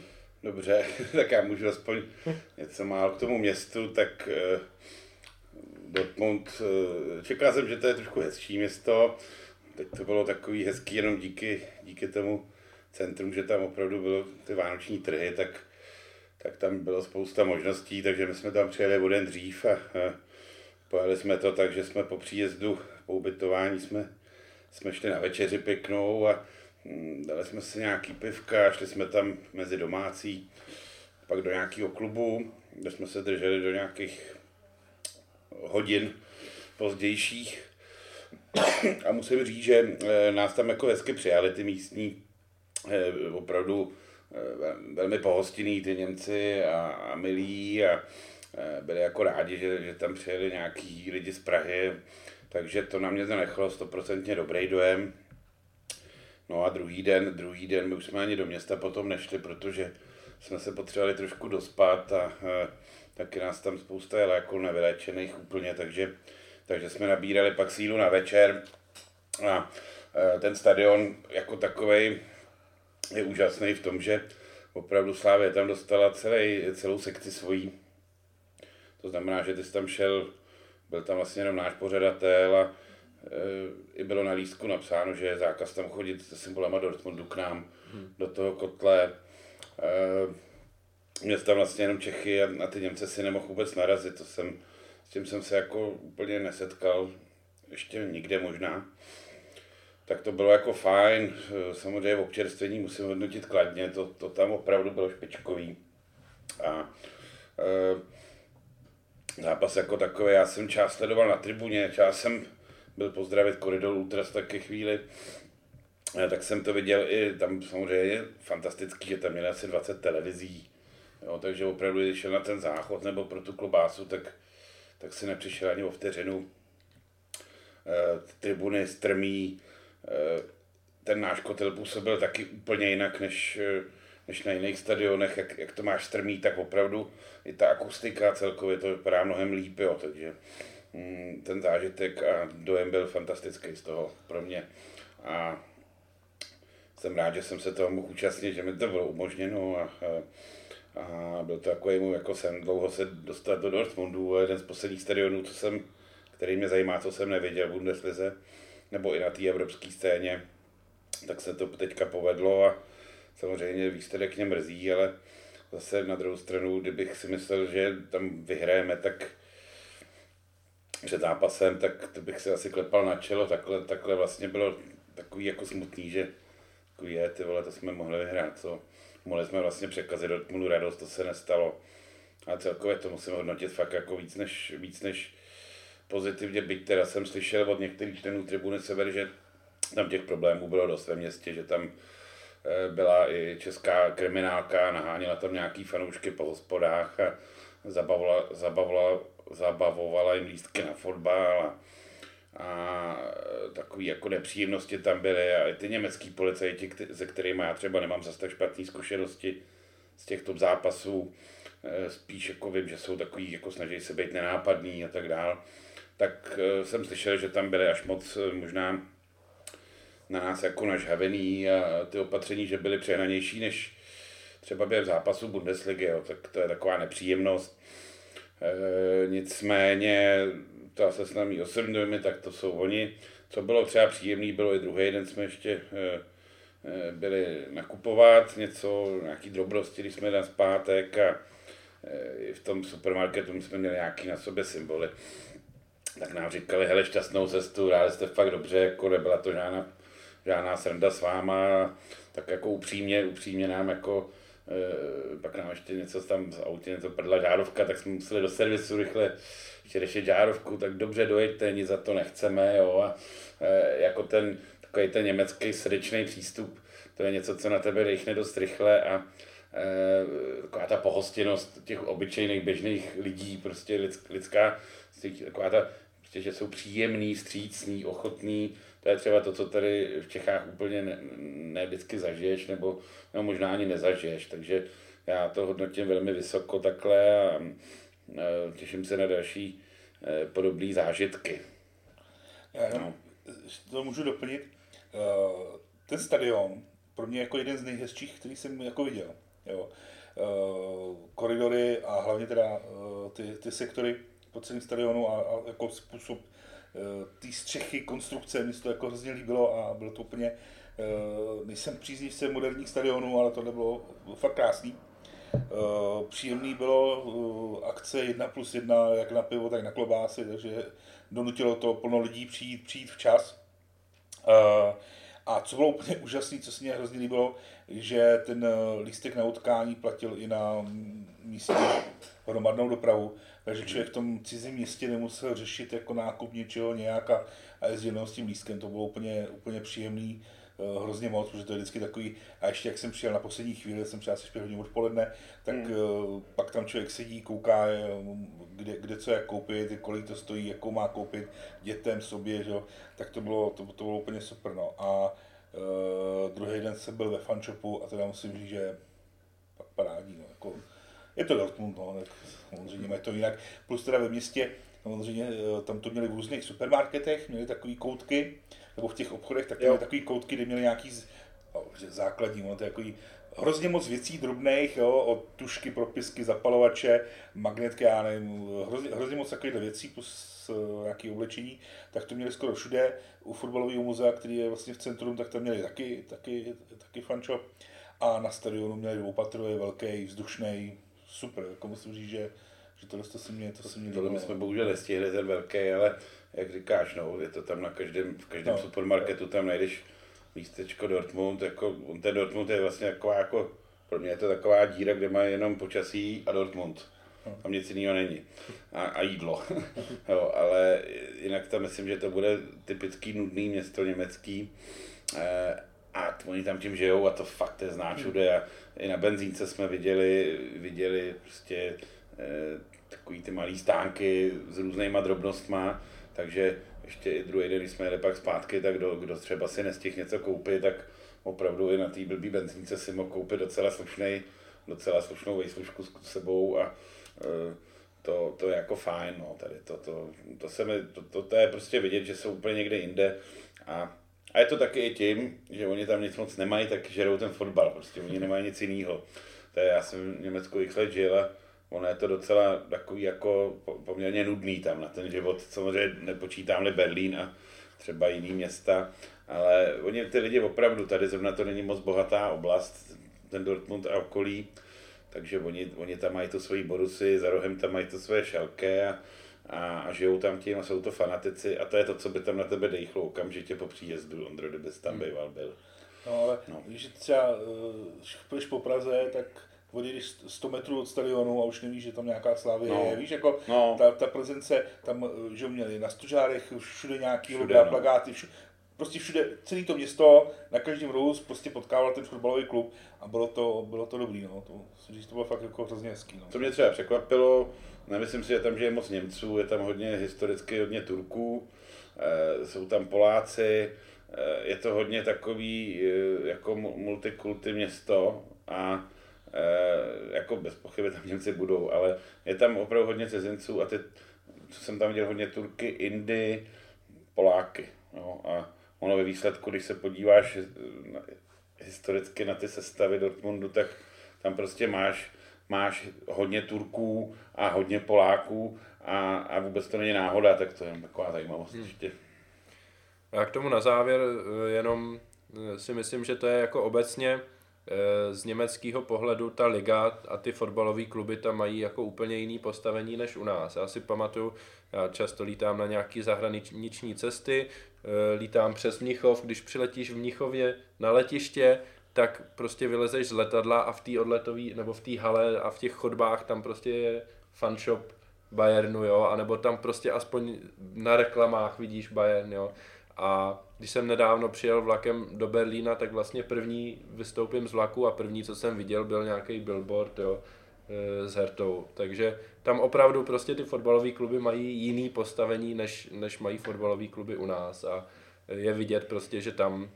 Dobře, tak já můžu aspoň něco málo k tomu městu, tak eh, Dortmund, eh, čekal jsem, že to je trošku hezčí město, teď to bylo takový hezký jenom díky, díky tomu centrum, že tam opravdu bylo ty vánoční trhy, tak, tak tam bylo spousta možností, takže my jsme tam přijeli o den dřív a, a pojeli jsme to tak, že jsme po příjezdu, po ubytování jsme jsme šli na večeři pěknou a hm, dali jsme si nějaký pivka, šli jsme tam mezi domácí, pak do nějakého klubu, kde jsme se drželi do nějakých hodin pozdějších. A musím říct, že eh, nás tam jako hezky přijali ty místní, eh, opravdu eh, velmi pohostinní ty Němci a, a milí a byli jako rádi, že, že tam přijeli nějaký lidi z Prahy takže to na mě zanechalo stoprocentně dobrý dojem. No a druhý den, druhý den, my už jsme ani do města potom nešli, protože jsme se potřebovali trošku dospat a, a taky nás tam spousta je jako nevylečených úplně, takže, takže jsme nabírali pak sílu na večer a, a ten stadion jako takový je úžasný v tom, že opravdu Slávě tam dostala celý, celou sekci svojí. To znamená, že ty jsi tam šel byl tam vlastně jenom náš pořadatel a e, i bylo na lístku napsáno, že je zákaz tam chodit se symbolama Dortmundu k nám hmm. do toho kotle. E, měl tam vlastně jenom Čechy a na ty Němce si nemohl vůbec narazit, to jsem, s tím jsem se jako úplně nesetkal, ještě nikde možná. Tak to bylo jako fajn, e, samozřejmě v občerstvení musím hodnotit kladně, to, to tam opravdu bylo špičkový. A e, zápas jako takový. Já jsem část sledoval na tribuně, část jsem byl pozdravit koridor Ultras taky chvíli, eh, tak jsem to viděl i tam samozřejmě je fantastický, že tam měli asi 20 televizí, jo, takže opravdu, když šel na ten záchod nebo pro tu klobásu, tak, tak si nepřišel ani o vteřinu. E, tribuny strmí, e, ten náš kotel působil taky úplně jinak, než než na jiných stadionech, jak, jak to máš strmý, tak opravdu i ta akustika celkově to vypadá mnohem líp, jo, takže mm, ten zážitek a dojem byl fantastický z toho pro mě. A jsem rád, že jsem se toho mohl účastnit, že mi to bylo umožněno a, a, a byl to takový můj jako sen dlouho se dostat do Dortmundu, jeden z posledních stadionů, co jsem, který mě zajímá, co jsem neviděl v Bundeslize, nebo i na té evropské scéně, tak se to teďka povedlo a samozřejmě výsledek mě mrzí, ale zase na druhou stranu, kdybych si myslel, že tam vyhrajeme, tak před zápasem, tak to bych se asi klepal na čelo, takhle, takhle vlastně bylo takový jako smutný, že takový je, ty vole, to jsme mohli vyhrát, co? Mohli jsme vlastně překazit Dortmundu radost, to se nestalo. A celkově to musím hodnotit fakt jako víc než, víc než pozitivně, byť teda jsem slyšel od některých členů tribuny Sever, že tam těch problémů bylo dost ve městě, že tam byla i česká kriminálka, naháněla tam nějaký fanoušky po hospodách a zabavovala, zabavovala, zabavovala jim lístky na fotbal a, a takový jako nepříjemnosti tam byly a ty německý policajti, se kterými já třeba nemám zase tak špatné zkušenosti z těch top zápasů, eh, spíš jako vím, že jsou takový, jako snaží se být nenápadný a tak dál, tak eh, jsem slyšel, že tam byly až moc eh, možná na nás jako nažhavený a ty opatření, že byly přehnanější než třeba během zápasu Bundesligy, jo, tak to je taková nepříjemnost. E, nicméně, to se s námi osobňujeme, tak to jsou oni. Co bylo třeba příjemný, bylo i druhý den jsme ještě e, byli nakupovat něco, nějaký drobnosti, když jsme na zpátek a e, v tom supermarketu jsme měli nějaký na sobě symboly. Tak nám říkali, hele, šťastnou cestu, rádi jste fakt dobře, jako nebyla to žádná, žádná sranda s váma, tak jako upřímně, upřímně nám jako Eh, pak nám ještě něco tam z autě, něco prdla žárovka, tak jsme museli do servisu rychle ještě řešit žárovku, tak dobře dojďte, nic za to nechceme, jo, a e, jako ten, takový ten německý srdečný přístup, to je něco, co na tebe dechne dost rychle a e, taková ta pohostinnost těch obyčejných běžných lidí, prostě lidská, taková ta, prostě, že jsou příjemný, vstřícný, ochotný, to je třeba to, co tady v Čechách úplně ne, ne vždycky zažiješ, nebo, nebo možná ani nezažiješ, takže já to hodnotím velmi vysoko takhle a, a těším se na další e, podobné zážitky. Já no. to můžu doplnit. Uh, ten stadion pro mě jako jeden z nejhezčích, který jsem jako viděl. Jo. Koridory a hlavně teda ty, ty sektory po celém stadionu a, a jako způsob té střechy, konstrukce, mi se to jako hrozně líbilo a bylo to úplně, eh, nejsem příznivce moderních stadionů, ale tohle bylo, bylo fakt krásný. Eh, příjemný bylo akce 1 plus 1, jak na pivo, tak na klobásy, takže donutilo to plno lidí přijít, přijít včas. A co bylo úplně úžasné, co se mě hrozně líbilo, že ten lístek na utkání platil i na místní hromadnou dopravu, takže člověk v tom cizím městě nemusel řešit jako nákup něčeho nějak a, a jezdil s tím lístkem, to bylo úplně, úplně příjemný, uh, hrozně moc, protože to je vždycky takový, a ještě jak jsem přijel na poslední chvíli, jsem přijel asi 5 hodin odpoledne, tak hmm. uh, pak tam člověk sedí, kouká, kde, kde co jak koupit, kolik to stojí, jakou má koupit dětem, sobě, že? tak to bylo, to, to bylo úplně super. No. A uh, druhý den jsem byl ve fanshopu a teda musím říct, že parádní. No. Jako, je to Dortmund, no, tak samozřejmě mají to jinak. Plus teda ve městě, samozřejmě eh, tam to měli v různých supermarketech, měli takové koutky, nebo v těch obchodech tak měli takové koutky, kde měli nějaký základní, no, to je takový hrozně moc věcí drobných, jo, od tušky, propisky, zapalovače, magnetky, já nevím, hrozně, hrozně moc takových věcí, plus uh, nějaké oblečení, tak to měli skoro všude. U fotbalového muzea, který je vlastně v centrum, tak tam měli taky, taky, taky fančo. A na stadionu měli dvoupatrový, velký, vzdušný, super, jako musím říct, že, že tohle to se mě, to se mě Tohle my jsme bohužel nestihli ten velký, ale jak říkáš, no, je to tam na každém, v každém no, supermarketu, tam najdeš místečko Dortmund, jako, ten Dortmund je vlastně taková jako, pro mě je to taková díra, kde má jenom počasí a Dortmund. No. Tam nic jiného není. A, a jídlo. jo, ale jinak tam myslím, že to bude typický nudný město německý. E, a oni tam tím žijou a to fakt je zná všude. A i na benzínce jsme viděli, viděli prostě e, takový ty malý stánky s různýma drobnostma, takže ještě i druhý den, když jsme jeli pak zpátky, tak kdo, kdo třeba si nestihl něco koupit, tak opravdu i na té blbý benzínce si mohl koupit docela slušný, docela slušnou vejslužku s sebou a e, to, to je jako fajn, no, tady to, to, to, se mi, to, to, to, je prostě vidět, že jsou úplně někde jinde a a je to taky i tím, že oni tam nic moc nemají, tak žerou ten fotbal, prostě oni nemají nic jiného. To je, já jsem v Německu x let žil a ono je to docela takový jako poměrně nudný tam na ten život. Samozřejmě nepočítám Berlín a třeba jiný města, ale oni ty lidi opravdu, tady zrovna to není moc bohatá oblast, ten Dortmund a okolí, takže oni, oni tam mají to svoji Borusy, za rohem tam mají to svoje šelké a a, a žijou tam tím a jsou to fanatici a to je to, co by tam na tebe dejchlo okamžitě po příjezdu, Ondro, kdybys tam hmm. býval byl. No ale no. když třeba, když půjdeš po Praze, tak odjedeš 100 metrů od stadionu a už nevíš, že tam nějaká slávy no. je. Víš, jako no. ta, ta prezence, tam, že měli na Stožárech všude nějaký všude, no. plagáty, všude, prostě všude, celé to město, na každém rohu prostě potkával ten fotbalový klub a bylo to, bylo to dobrý, no. To, to bylo fakt jako hrozně hezký, no. Co mě třeba překvapilo, Nemyslím si, že tam žije moc Němců, je tam hodně historicky hodně Turků. jsou tam Poláci, je to hodně takový jako multikulty město a jako bez pochyby tam Němci budou, ale je tam opravdu hodně cizinců a ty, co jsem tam viděl, hodně Turky, Indy, Poláky. No, a ono ve výsledku, když se podíváš historicky na ty sestavy Dortmundu, tak tam prostě máš, máš hodně Turků a hodně Poláků a, a vůbec to není náhoda, tak to je taková zajímavost hmm. ještě. Já k tomu na závěr eh, jenom eh, si myslím, že to je jako obecně eh, z německého pohledu ta liga a ty fotbalové kluby tam mají jako úplně jiný postavení než u nás. Já si pamatuju, já často lítám na nějaké zahraniční cesty, lítám přes Mnichov, když přiletíš v Mnichově na letiště, tak prostě vylezeš z letadla a v té odletový, nebo v té hale a v těch chodbách tam prostě je fanshop Bayernu, jo, anebo tam prostě aspoň na reklamách vidíš Bayern, jo. A když jsem nedávno přijel vlakem do Berlína, tak vlastně první vystoupím z vlaku a první, co jsem viděl, byl nějaký billboard, jo, e, s Hertou. Takže tam opravdu prostě ty fotbalové kluby mají jiný postavení, než, než mají fotbalové kluby u nás a je vidět prostě, že tam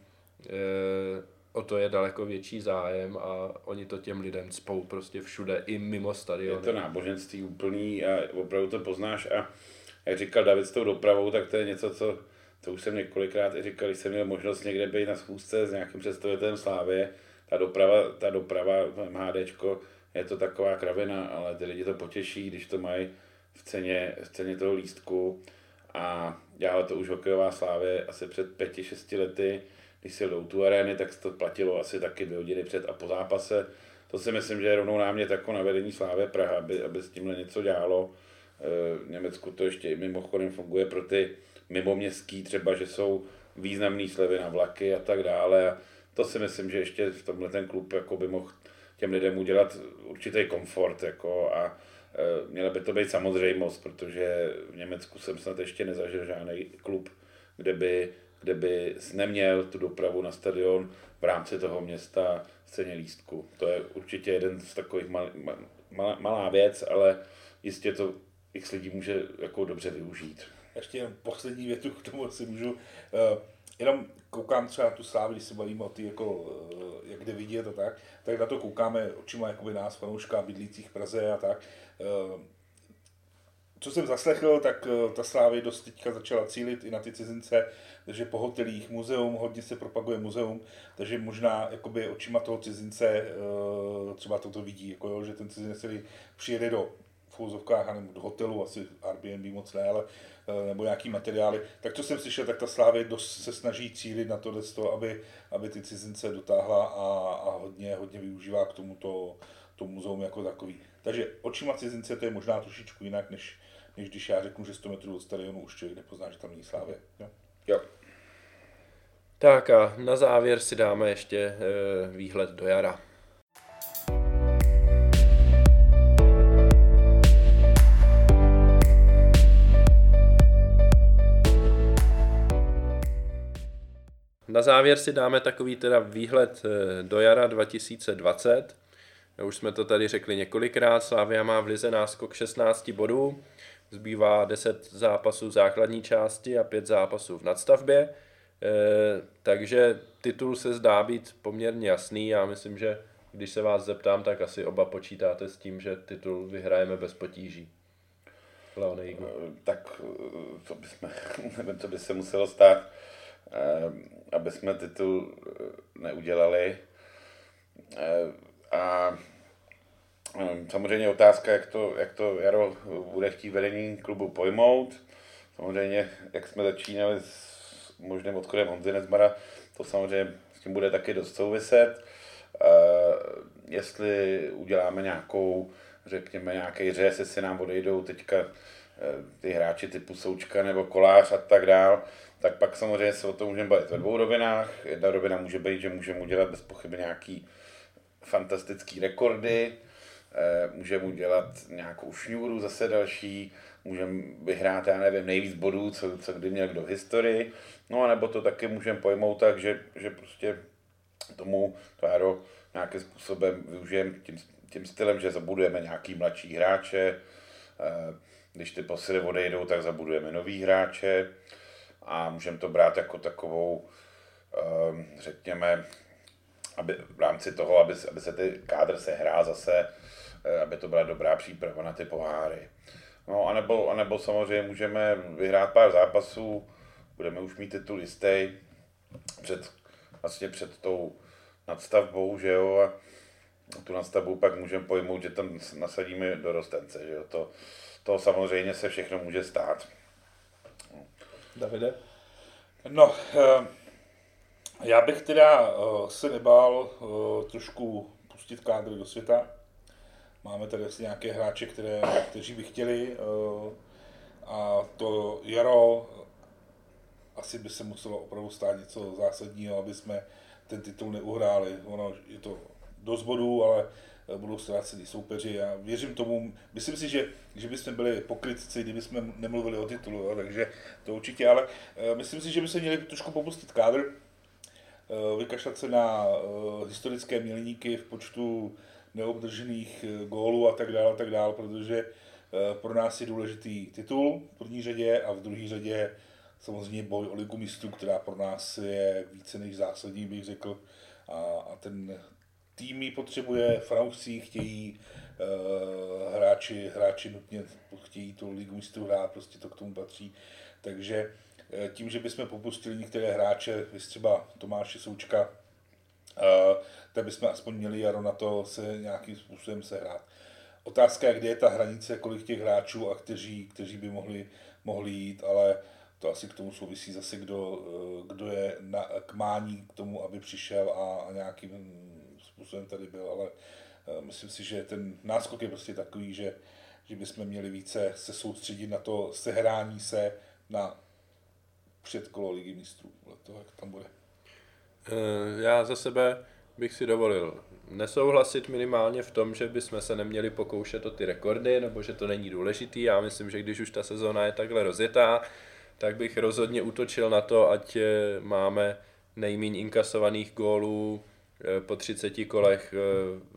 e, o to je daleko větší zájem a oni to těm lidem spou prostě všude, i mimo stadion. Je to náboženství úplný a opravdu to poznáš a jak říkal David s tou dopravou, tak to je něco, co to už jsem několikrát i říkal, když jsem měl možnost někde být na schůzce s nějakým představitelem Slávě, ta doprava, ta doprava MHDčko, je to taková kravina, ale ty lidi to potěší, když to mají v ceně, v ceně toho lístku a dělala to už hokejová slávě asi před pěti, šesti lety, když si jdou tu arény, tak to platilo asi taky dvě hodiny před a po zápase. To si myslím, že je rovnou námět jako na vedení Slávy Praha, aby, aby s tímhle něco dělalo. E, v Německu to ještě mimochodem funguje pro ty mimoměstský, třeba, že jsou významné slevy na vlaky a tak dále. A to si myslím, že ještě v tomhle ten klub jako by mohl těm lidem udělat určitý komfort. Jako a e, měla by to být samozřejmost, protože v Německu jsem snad ještě nezažil žádný klub, kde by kde by neměl tu dopravu na stadion v rámci toho města v ceně lístku. To je určitě jeden z takových mal, mal, malá věc, ale jistě to x lidí může jako dobře využít. Ještě jen poslední větu k tomu si můžu. Uh, jenom koukám třeba tu slávu, když se bavíme o ty, jako, uh, jak jde vidět a tak, tak na to koukáme očima jakoby nás, fanouška, bydlících v Praze a tak. Uh, co jsem zaslechl, tak ta Slávy dost teďka začala cílit i na ty cizince, takže po hotelích, muzeum, hodně se propaguje muzeum, takže možná jakoby očima toho cizince eh, třeba toto vidí, jako jo, že ten cizinec, který přijede do fouzovkách, nebo do hotelu, asi Airbnb moc ne, ale eh, nebo nějaký materiály. Tak co jsem slyšel, tak ta Slávě dost se snaží cílit na tohle, aby, aby ty cizince dotáhla a, a hodně, hodně využívá k tomuto to muzeum jako takový. Takže očima cizince to je možná trošičku jinak, než, než když já řeknu, že 100 metrů od stadionu už člověk nepozná, že tam není Slávě. Jo? Jo. Tak a na závěr si dáme ještě e, výhled do jara. Na závěr si dáme takový teda výhled eh, do jara 2020. Už jsme to tady řekli několikrát, Slavia má v lize náskok 16 bodů, zbývá 10 zápasů v základní části a 5 zápasů v nadstavbě. Eh, takže titul se zdá být poměrně jasný. Já myslím, že když se vás zeptám, tak asi oba počítáte s tím, že titul vyhrajeme bez potíží. Uh, tak to by, jsme, nevím, co by se muselo stát, aby jsme titul neudělali. A samozřejmě otázka, jak to, jak to Jaro bude chtít vedení klubu pojmout. Samozřejmě, jak jsme začínali s možným odchodem Honzy Nezmara, to samozřejmě s tím bude taky dost souviset. Jestli uděláme nějakou, řekněme, nějaký řez, jestli nám odejdou teďka e, ty hráči typu Součka nebo Kolář a tak dál, tak pak samozřejmě se o tom můžeme bavit ve dvou rovinách. Jedna rovina může být, že můžeme udělat bez pochyby nějaký fantastický rekordy, můžeme udělat nějakou šňůru zase další, můžeme vyhrát, já nevím, nejvíc bodů, co, co kdy měl kdo v historii, no a nebo to taky můžeme pojmout tak, že, že prostě tomu to aero nějakým způsobem využijeme tím, tím stylem, že zabudujeme nějaký mladší hráče, eh, když ty posily odejdou, tak zabudujeme nový hráče. A můžeme to brát jako takovou, ehm, řekněme, aby v rámci toho, aby, aby se ty kádr sehrál zase, eh, aby to byla dobrá příprava na ty poháry. No, anebo, anebo samozřejmě můžeme vyhrát pár zápasů, budeme už mít titul jistý před, vlastně před tou nadstavbou, že jo, a tu nadstavbu pak můžeme pojmout, že tam nasadíme do rostence, že jo, to, to samozřejmě se všechno může stát. Davide? No, eh, já bych teda eh, se nebál eh, trošku pustit kádry do světa. Máme tady asi nějaké hráče, které, kteří by chtěli a to jaro asi by se muselo opravdu stát něco zásadního, aby jsme ten titul neuhráli. Ono je to dost bodů, ale budou ztrácení soupeři a věřím tomu, myslím si, že, že bychom byli pokrytci, kdyby jsme nemluvili o titulu, takže to určitě, ale uh, myslím si, že by se měli trošku popustit kádr, uh, vykašlat se na uh, historické milníky v počtu neobdržených gólů a tak dále, a tak dále, protože pro nás je důležitý titul v první řadě a v druhé řadě samozřejmě boj o ligu mistrů, která pro nás je více než zásadní, bych řekl. A, a ten týmy potřebuje, fanoušci chtějí, hráči, hráči nutně chtějí tu ligu mistrů hrát, prostě to k tomu patří. Takže tím, že bychom popustili některé hráče, vy třeba Tomáše Součka, uh, tak bychom aspoň měli jaro na to se nějakým způsobem sehrát. Otázka je, kde je ta hranice, kolik těch hráčů a kteří, kteří by mohli, mohli jít, ale to asi k tomu souvisí zase, kdo, kdo je na, k mání k tomu, aby přišel a, a nějakým způsobem tady byl, ale eh, myslím si, že ten náskok je prostě takový, že, že bychom měli více se soustředit na to sehrání se na předkolo ligy mistrů, to, jak tam bude. Eh, já za sebe bych si dovolil nesouhlasit minimálně v tom, že bychom se neměli pokoušet o ty rekordy, nebo že to není důležitý. Já myslím, že když už ta sezóna je takhle rozjetá, tak bych rozhodně útočil na to, ať eh, máme nejméně inkasovaných gólů po 30 kolech eh,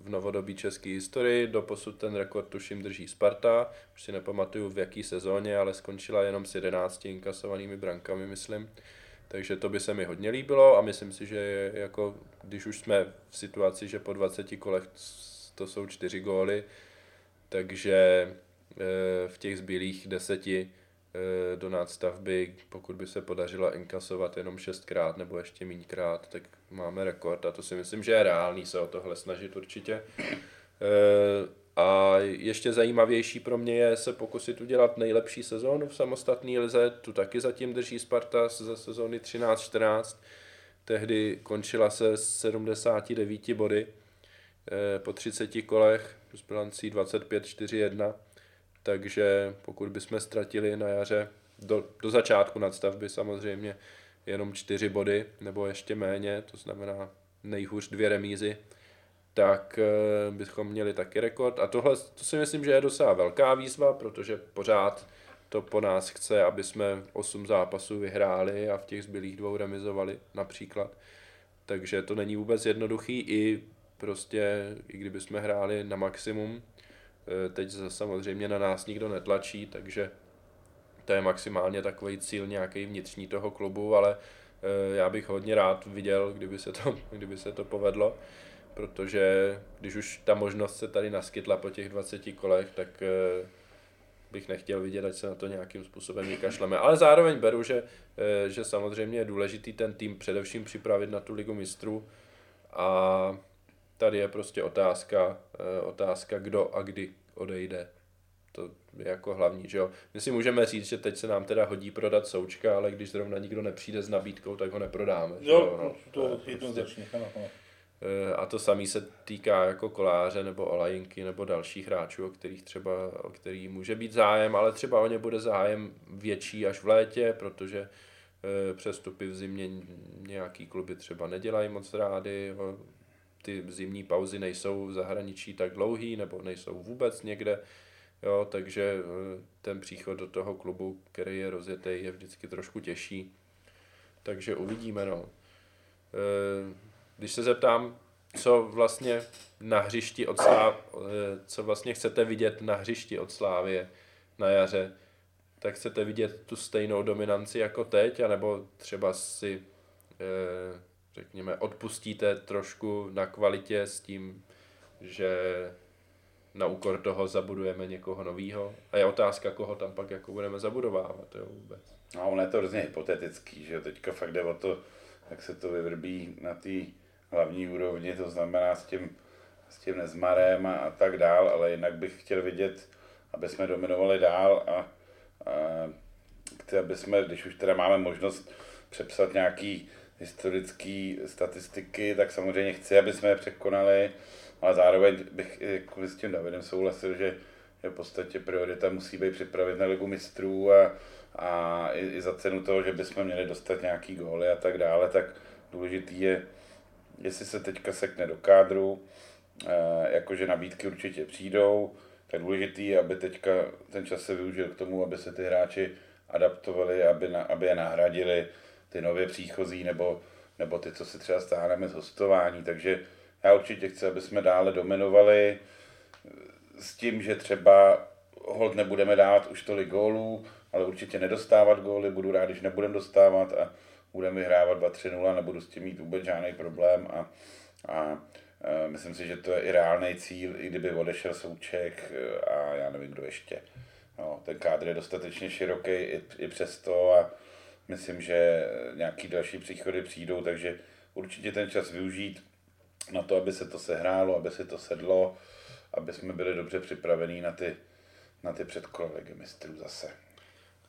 v novodobí české historii. Doposud ten rekord tuším drží Sparta, už si nepamatuju v jaký sezóně, ale skončila jenom s 11 inkasovanými brankami, myslím. Takže to by se mi hodně líbilo a myslím si, že jako, když už jsme v situaci, že po 20 kolech to jsou 4 góly, takže eh, v těch zbylých deseti Eh, do nástavby, pokud by se podařilo inkasovat jenom šestkrát nebo ještě méněkrát, tak máme rekord a to si myslím, že je reálný se o tohle snažit určitě. Eh, a ještě zajímavější pro mě je se pokusit udělat nejlepší sezónu v samostatné lize, tu taky zatím drží Sparta ze sezóny 13-14, tehdy končila se 79 body eh, po 30 kolech s bilancí 25-4-1 takže pokud bychom ztratili na jaře do, do začátku nadstavby samozřejmě jenom čtyři body nebo ještě méně, to znamená nejhůř dvě remízy, tak eh, bychom měli taky rekord. A tohle to si myslím, že je docela velká výzva, protože pořád to po nás chce, aby jsme 8 zápasů vyhráli a v těch zbylých dvou remizovali například. Takže to není vůbec jednoduchý i prostě, i kdyby jsme hráli na maximum, teď samozřejmě na nás nikdo netlačí, takže to je maximálně takový cíl nějaký vnitřní toho klubu, ale eh, já bych hodně rád viděl, kdyby se to, kdyby se to povedlo, protože když už ta možnost se tady naskytla po těch 20 kolech, tak eh, bych nechtěl vidět, ať se na to nějakým způsobem vykašleme. Ale zároveň beru, že, že samozřejmě je důležitý ten tým především připravit na tu ligu mistrů a tady je prostě otázka, eh, otázka kdo a kdy odejde. To je jako hlavní, že jo. My si můžeme říct, že teď se nám teda hodí prodat součka, ale když zrovna nikdo nepřijde s nabídkou, tak ho neprodáme. Jo, jo no, to, to jednoznačně, prostě, ano, eh, A to samé se týká jako koláře nebo olajinky nebo dalších hráčů, o kterých třeba, o který může být zájem, ale třeba o ně bude zájem větší až v létě, protože eh, přestupy v zimě nějaký kluby třeba nedělají moc rády, ty zimní pauzy nejsou v zahraničí tak dlouhý nebo nejsou vůbec někde, jo, takže eh, ten příchod do toho klubu, který je rozjetý, je vždycky trošku těžší. Takže uvidíme, no. Eh, když se zeptám, co vlastně na hřišti od Sláv, eh, co vlastně chcete vidět na hřišti od Slávě na jaře, tak chcete vidět tu stejnou dominanci jako teď, anebo třeba si, řekněme, odpustíte trošku na kvalitě s tím, že na úkor toho zabudujeme někoho novýho. A je otázka, koho tam pak jako budeme zabudovávat, jo, vůbec. No, ono je to hrozně hypotetický, že teďka fakt jde o to, jak se to vyvrbí na té hlavní úrovni, to znamená s tím, s tím nezmarem a, a tak dál, ale jinak bych chtěl vidět, aby jsme dominovali dál a, a aby jsme, když už teda máme možnost přepsat nějaký historický statistiky, tak samozřejmě chci, aby jsme je překonali, ale zároveň bych jako s tím Davidem souhlasil, že, že v podstatě priorita musí být připravit na ligu mistrů a, a i, i, za cenu toho, že bychom měli dostat nějaký góly a tak dále, tak důležitý je, jestli se teďka sekne do kádru, eh, jakože nabídky určitě přijdou, tak důležitý je, aby teďka ten čas se využil k tomu, aby se ty hráči adaptovali, aby, na, aby je nahradili ty nově příchozí nebo, nebo ty, co si třeba stáhneme z hostování. Takže já určitě chci, aby jsme dále dominovali s tím, že třeba hold nebudeme dávat už tolik gólů, ale určitě nedostávat góly, budu rád, když nebudeme dostávat a budeme vyhrávat 2-3-0, nebudu s tím mít vůbec žádný problém a, a e, myslím si, že to je i reálný cíl, i kdyby odešel Souček e, a já nevím, kdo ještě. No, ten kádr je dostatečně široký i, i přesto a myslím, že nějaký další příchody přijdou, takže určitě ten čas využít na to, aby se to sehrálo, aby se to sedlo, aby jsme byli dobře připravení na ty, na ty předkola mistrů zase.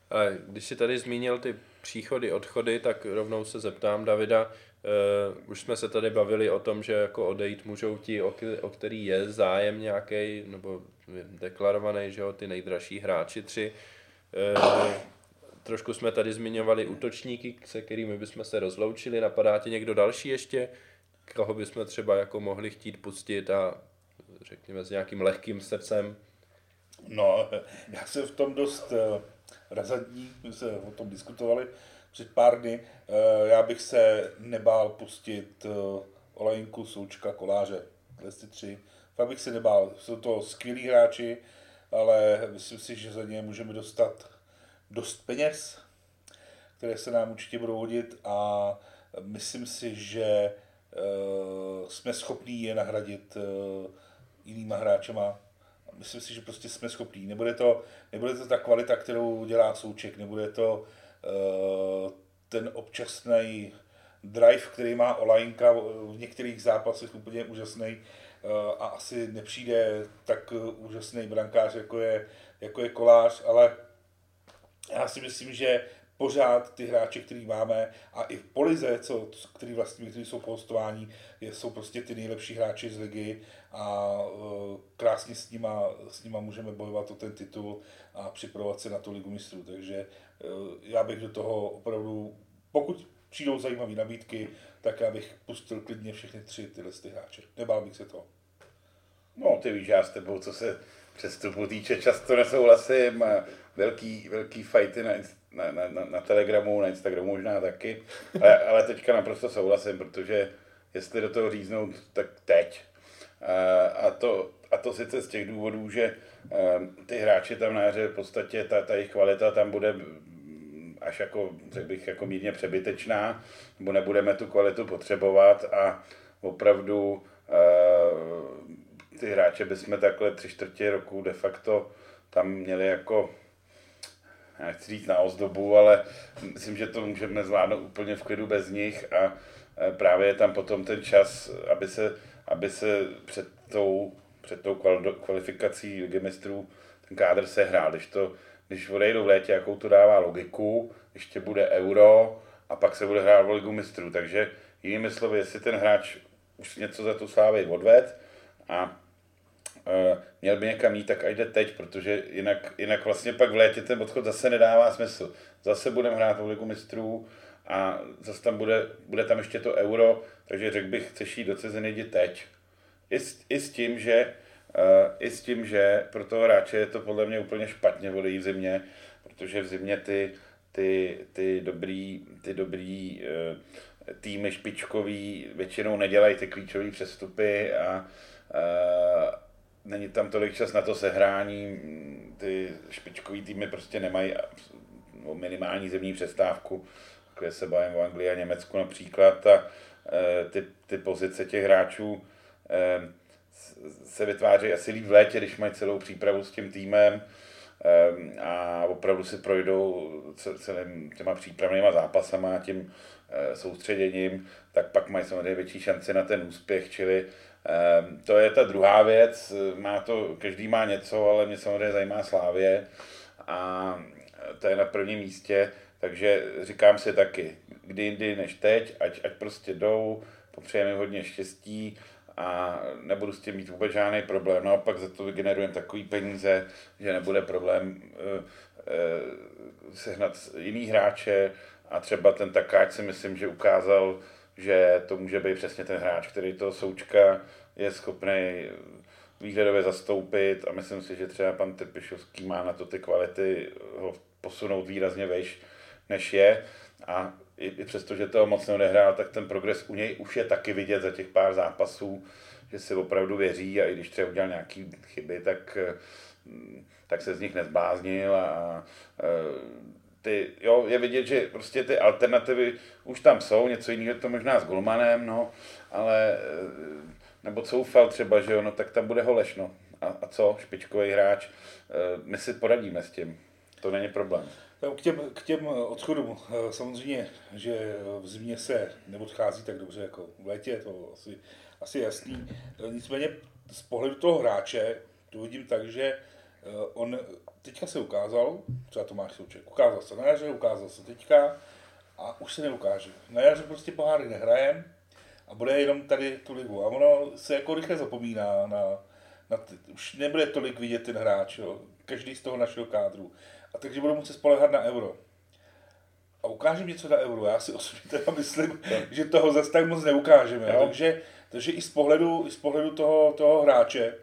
A když si tady zmínil ty příchody, odchody, tak rovnou se zeptám Davida, uh, už jsme se tady bavili o tom, že jako odejít můžou ti, o, o který je zájem nějaký nebo deklarovaný, že jo, ty nejdražší hráči tři. Uh, trošku jsme tady zmiňovali útočníky, se kterými bychom se rozloučili. Napadá ti někdo další ještě, koho bychom třeba jako mohli chtít pustit a řekněme s nějakým lehkým srdcem? No, já jsem v tom dost uh razantní, my se o tom diskutovali před pár dny. Eh, já bych se nebál pustit eh, Olejnku, Součka, Koláře, ty tři. Fakt bych se nebál. Jsou to skvělí hráči, ale myslím si, že za ně můžeme dostat dost peněz, které se nám určitě budou hodit a myslím si, že eh, jsme schopní je nahradit jinýma hráčema myslím si, že prostě jsme schopní. Nebude to, nebude to ta kvalita, kterou dělá Souček, nebude to uh, ten občasný drive, který má Olajnka v některých zápasech úplně úžasný a asi nepřijde tak úžasný brankář, jako je, jako je Kolář, ale já si myslím, že pořád ty hráče, který máme a i v Polize, co, který vlastně, kteří jsou po hostování, jsou prostě ty nejlepší hráči z ligy a uh, krásně s nima, s nima můžeme bojovat o ten titul a připravovat se na tu ligu mistrů. Takže uh, já bych do toho opravdu, pokud přijdou zajímavé nabídky, tak já bych pustil klidně všechny tři tyhle ty hráče. Nebál bych se toho. No, ty víš, já s tebou, co se přestupu týče, často nesouhlasím. Velký, velký fighty na, na, na, na, Telegramu, na Instagramu možná taky, ale, ale teďka naprosto souhlasím, protože jestli do toho říznout, tak teď. A to, a to sice z těch důvodů, že ty hráči tam na hře v podstatě ta, ta jejich kvalita tam bude až jako, řekl bych, jako mírně přebytečná, nebo nebudeme tu kvalitu potřebovat a opravdu ty hráče bychom takhle tři čtvrtě roku de facto tam měli jako já chci říct na ozdobu, ale myslím, že to můžeme zvládnout úplně v klidu bez nich a právě je tam potom ten čas, aby se, aby se před tou, před tou kvalifikací ligy mistrů ten kádr se hrál. Když, to, když odejdou v létě, jakou to dává logiku, ještě bude euro a pak se bude hrát v ligu mistrů. Takže jinými slovy, jestli ten hráč už něco za tu slávy odved a měl by někam jít, tak jde teď, protože jinak, jinak vlastně pak v létě ten odchod zase nedává smysl. Zase budeme hrát v ligu mistrů a zase tam bude, bude tam ještě to euro, takže řekl bych, chceš jít do ciziny, jdi teď. I s, i s tím, že uh, i s tím, že pro toho hráče je to podle mě úplně špatně odejít v zimě, protože v zimě ty, ty, ty dobrý, ty dobrý uh, týmy špičkový většinou nedělají ty klíčové přestupy a uh, není tam tolik čas na to sehrání, ty špičkový týmy prostě nemají no, minimální zemní přestávku, kde se bavím o Anglii a Německu například, a e, ty, ty pozice těch hráčů e, se vytváří asi líp v létě, když mají celou přípravu s tím týmem e, a opravdu si projdou celým těma přípravnýma zápasama a tím soustředěním, tak pak mají samozřejmě větší šanci na ten úspěch, čili to je ta druhá věc, má to, každý má něco, ale mě samozřejmě zajímá Slávě. A to je na prvním místě, takže říkám si taky, kdy jindy než teď, ať, ať prostě jdou, popřejeme hodně štěstí a nebudu s tím mít vůbec žádný problém. No a pak za to vygenerujeme takový peníze, že nebude problém uh, uh, sehnat jiný hráče. A třeba ten takáč si myslím, že ukázal, že to může být přesně ten hráč, který toho Součka je schopný výhledově zastoupit a myslím si, že třeba pan Trpišovský má na to ty kvality ho posunout výrazně vejš, než je. A i, i přesto, že toho moc neodehrál, tak ten progres u něj už je taky vidět za těch pár zápasů, že si opravdu věří a i když třeba udělal nějaký chyby, tak, tak se z nich nezbláznil a, a ty, jo, je vidět, že prostě ty alternativy už tam jsou, něco jiného to možná s Golmanem, no, ale nebo Coufal třeba, že jo, no tak tam bude Holeš, no. A, a co, špičkový hráč, e, my si poradíme s tím, to není problém. K těm, k těm odchodům, e, samozřejmě, že v zimě se neodchází tak dobře jako v létě, to asi, asi jasný. Nicméně z pohledu toho hráče to vidím tak, že on teďka se ukázal, třeba Tomáš Souček, ukázal se na jaře, ukázal se teďka a už se neukáže. Na jaře prostě poháry nehrajem, a bude jenom tady tu ligu. A ono se jako rychle zapomíná na, na ty, už nebude tolik vidět ten hráč, jo. každý z toho našeho kádru. A takže budou muset spolehat na euro. A ukážeme něco na euro. Já si osobně teda myslím, že toho zase tak moc neukážeme. Jo. Takže, takže i z pohledu, i z pohledu toho, toho hráče,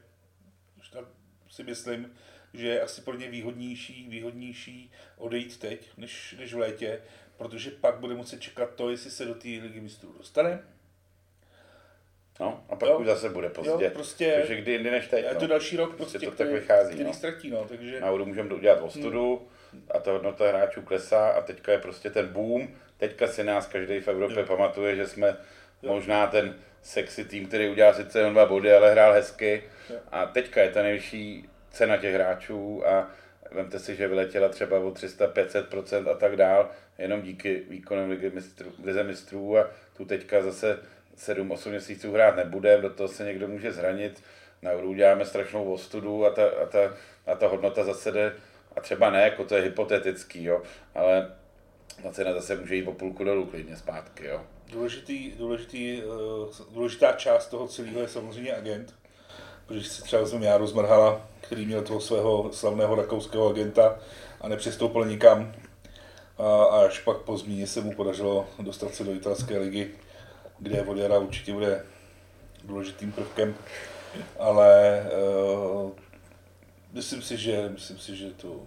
si myslím, že je asi pro ně výhodnější, výhodnější odejít teď, než, než v létě, protože pak bude muset čekat to, jestli se do té ligy mistrů dostane, No, a pak jo. už zase bude pozdě. Jo, prostě, takže kdy jindy než teď. Je to no. další rok, prostě, prostě to tak vychází. Který no. ztratí, no, takže... Na můžeme udělat ostudu hmm. a ta hodnota hráčů klesá a teďka je prostě ten boom. Teďka si nás každý v Evropě jo. pamatuje, že jsme jo. možná ten sexy tým, který udělal sice jen dva body, ale hrál hezky. Jo. A teďka je ta nejvyšší cena těch hráčů a vemte si, že vyletěla třeba o 300-500% a tak dál, jenom díky výkonům ligy mistrů, lize mistrů a tu teďka zase 7-8 měsíců hrát nebudeme, do toho se někdo může zranit, na Euro uděláme strašnou ostudu a ta, a ta, a ta hodnota zase jde, a třeba ne, jako to je hypotetický, jo, ale ta cena zase může jít o půlku dolů klidně zpátky. Jo. Důležitý, důležitý, uh, důležitá část toho celého je samozřejmě agent, protože si třeba vezmeme Járu Zmrhala, který měl toho svého slavného rakouského agenta a nepřistoupil nikam. A až pak po zmíně se mu podařilo dostat se do italské ligy kde od jara určitě bude důležitým prvkem, ale uh, myslím si, že, myslím si, že to,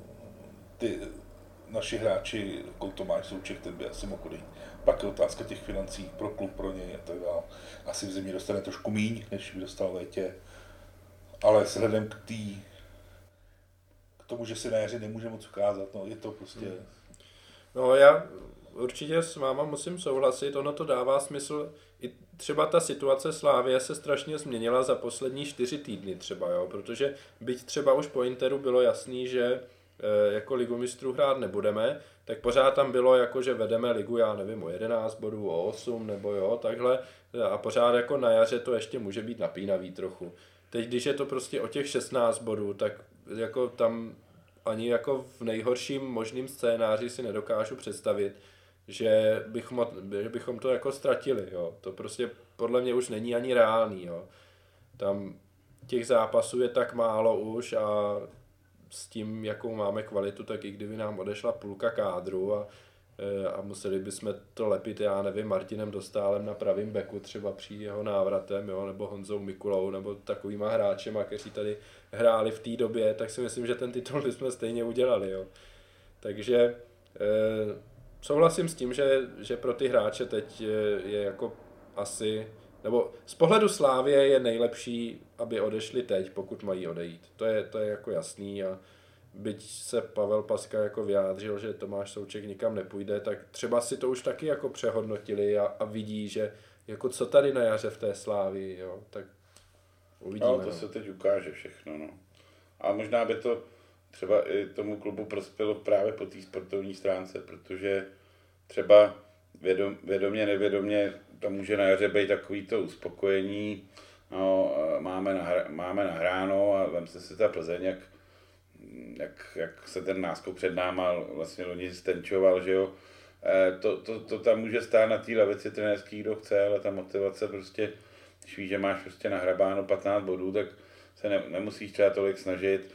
ty naši hráči, jako Tomáš Souček, ten by asi mohl odejít. Pak je otázka těch financí pro klub, pro něj a tak dále. Asi v zimě dostane trošku míň, než by dostal v létě. Ale vzhledem k tý, k tomu, že se na jaře nemůže moc ukázat, no, je to prostě... No já určitě s váma musím souhlasit, ono to dává smysl. I třeba ta situace Slávě se strašně změnila za poslední čtyři týdny třeba, jo, protože byť třeba už po Interu bylo jasný, že e, jako ligu mistrů hrát nebudeme, tak pořád tam bylo jako, že vedeme ligu, já nevím, o 11 bodů, o 8 nebo jo, takhle a pořád jako na jaře to ještě může být napínavý trochu. Teď, když je to prostě o těch 16 bodů, tak jako tam ani jako v nejhorším možným scénáři si nedokážu představit, že bychom, že bychom to jako ztratili, jo. To prostě podle mě už není ani reálný, jo. Tam těch zápasů je tak málo už a s tím, jakou máme kvalitu, tak i kdyby nám odešla půlka kádru a, a museli bychom to lepit, já nevím, Martinem Dostálem na pravým beku třeba při jeho návratem, jo, nebo Honzou Mikulou, nebo takovýma hráčema, kteří tady hráli v té době, tak si myslím, že ten titul bychom stejně udělali, jo. Takže e, souhlasím s tím, že, že pro ty hráče teď je, je jako asi nebo z pohledu Slávě je nejlepší, aby odešli teď, pokud mají odejít. To je, to je jako jasný a byť se Pavel Paska jako vyjádřil, že Tomáš Souček nikam nepůjde, tak třeba si to už taky jako přehodnotili a, a vidí, že jako co tady na jaře v té Slávi, jo, tak uvidíme. No, to no. se teď ukáže všechno, no. A možná by to třeba i tomu klubu prospělo právě po té sportovní stránce, protože třeba vědom, vědomě, nevědomě to může na jaře být takový to uspokojení, no, máme, nahra, máme nahráno a vem se si ta Plzeň, jak, jak, jak se ten náskok před náma vlastně loni stenčoval, že jo, e, to, to, to, tam může stát na té lavici trenérský, kdo chce, ale ta motivace prostě, když víš, že máš prostě nahrabáno 15 bodů, tak se ne, nemusíš třeba tolik snažit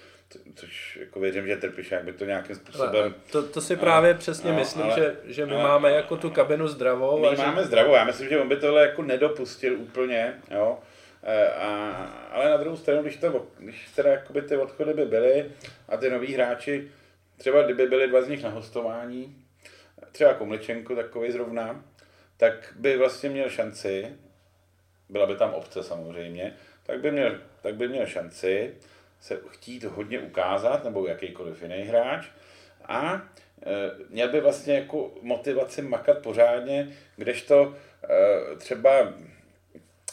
což jako věřím, že jak by to nějakým způsobem... To, to si právě ale, přesně no, myslím, ale, že, že my ale, máme jako tu kabinu zdravou. My a máme že... zdravou, já myslím, že on by tohle jako nedopustil úplně, jo. E, a, ale na druhou stranu, když, to, když teda jakoby ty odchody by byly a ty noví hráči, třeba kdyby byli dva z nich na hostování, třeba Komličenko takový zrovna, tak by vlastně měl šanci, byla by tam obce samozřejmě, tak by měl, tak by měl šanci se chtít hodně ukázat, nebo jakýkoliv jiný hráč, a e, měl by vlastně jako motivaci makat pořádně, kdežto e, třeba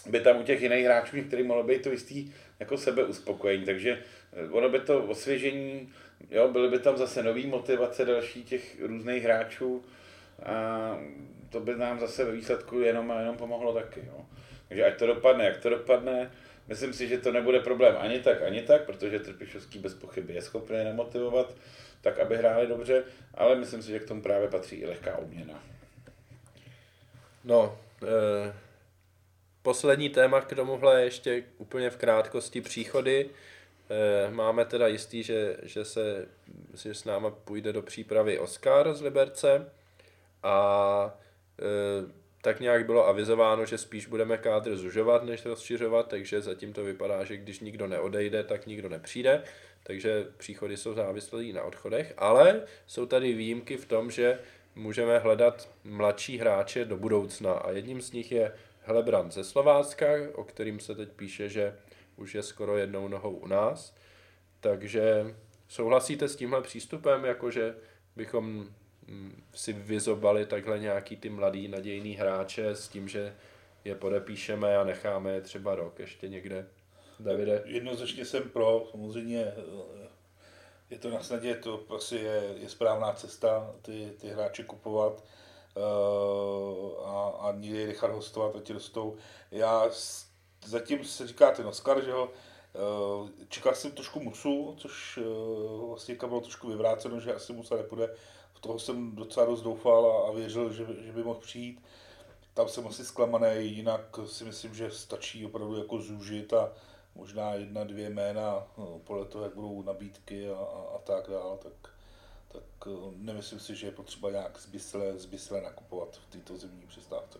by tam u těch jiných hráčů některý mohlo být to jistý jako sebeuspokojení, takže e, ono by to osvěžení, jo, byly by tam zase nový motivace další těch různých hráčů a to by nám zase ve výsledku jenom a jenom pomohlo taky. Jo. Takže ať to dopadne, jak to dopadne, Myslím si, že to nebude problém ani tak, ani tak, protože Trpišovský bez pochyby je schopný nemotivovat tak, aby hráli dobře, ale myslím si, že k tomu právě patří i lehká obměna. No, eh, poslední téma k tomuhle ještě úplně v krátkosti příchody. Eh, máme teda jistý, že, že se že s náma půjde do přípravy Oscar z Liberce a eh, tak nějak bylo avizováno, že spíš budeme kádr zužovat, než rozšiřovat, takže zatím to vypadá, že když nikdo neodejde, tak nikdo nepřijde, takže příchody jsou závislé na odchodech, ale jsou tady výjimky v tom, že můžeme hledat mladší hráče do budoucna a jedním z nich je Helebrand ze Slovácka, o kterým se teď píše, že už je skoro jednou nohou u nás, takže souhlasíte s tímhle přístupem, jakože bychom si vyzobali takhle nějaký ty mladý nadějný hráče s tím, že je podepíšeme a necháme je třeba rok ještě někde. Davide? Jednoznačně jsem pro, samozřejmě eh, je to na snadě, to asi je, je správná cesta ty, ty hráče kupovat a, a někdy je nechat hostovat a ti rostou. Já zatím se říká ten Oscar, že ho, uh, čekal jsem trošku Musu, což uh, vlastně bylo trošku vyvráceno, že asi Musa nepůjde v toho jsem docela dost doufal a, a věřil, že, že by mohl přijít. Tam jsem asi zklamaný, jinak si myslím, že stačí opravdu jako zúžit a možná jedna, dvě jména no, podle toho, jak budou nabídky a, a, a tak dále, tak, tak eh, nemyslím si, že je potřeba nějak zbysle, zbysle nakupovat v této zimní přestávce.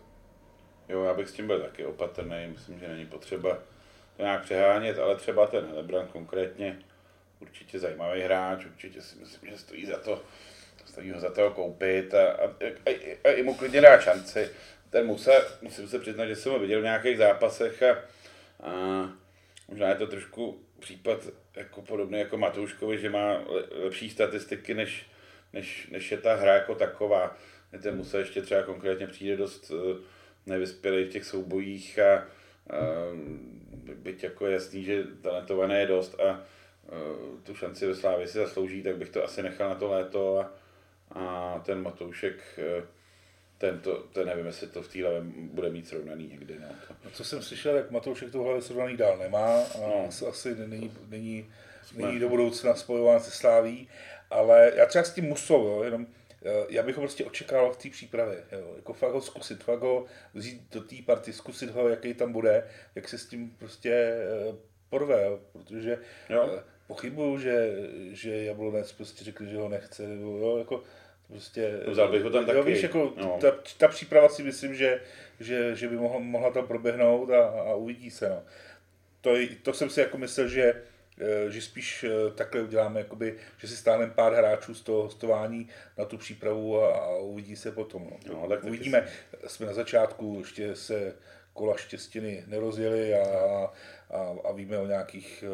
Jo, já bych s tím byl taky opatrný, myslím, že není potřeba to nějak přehánět, ale třeba ten Lebran konkrétně určitě zajímavý hráč, určitě si myslím, že stojí za to stojí ho za to koupit a, a, a, a, i mu klidně dá šanci. Ten Musa, musím se přiznat, že jsem ho viděl v nějakých zápasech a, a možná je to trošku případ jako podobný jako Matouškovi, že má lepší statistiky, než, než, než je ta hra jako taková. Ten Musa ještě třeba konkrétně přijde dost uh, nevyspělý v těch soubojích a uh, byť jako jasný, že talentované je dost a uh, tu šanci ve Slávě si zaslouží, tak bych to asi nechal na to léto a, a ten Matoušek, eh, ten, to, ten nevím, jestli to v té bude mít srovnaný někdy. No. No, co jsem slyšel, jak Matoušek to hlavě srovnaný dál nemá a no. asi, není, není, není do budoucna spojován se Sláví, ale já třeba s tím musel, jo, jenom eh, já bych ho prostě očekával v té přípravě. Jo. Jako fakt ho zkusit, fakt ho vzít do té party, zkusit ho, jaký tam bude, jak se s tím prostě eh, porve, jo. protože jo. pochybuju, že, že Jablonec prostě řekli, že ho nechce, nebo jo, jako Prostě, Vzal bych ho tam taky. Jo, víš, jako no. ta, ta, příprava si myslím, že, že, že by mohla, mohla tam proběhnout a, a uvidí se. No. To, to jsem si jako myslel, že, eh, že spíš eh, takhle uděláme, jakoby, že si stáhneme pár hráčů z toho hostování na tu přípravu a, a uvidí se potom. No. No, tak Uvidíme, jsme na začátku, ještě se kola štěstiny nerozjeli a, a, a víme o nějakých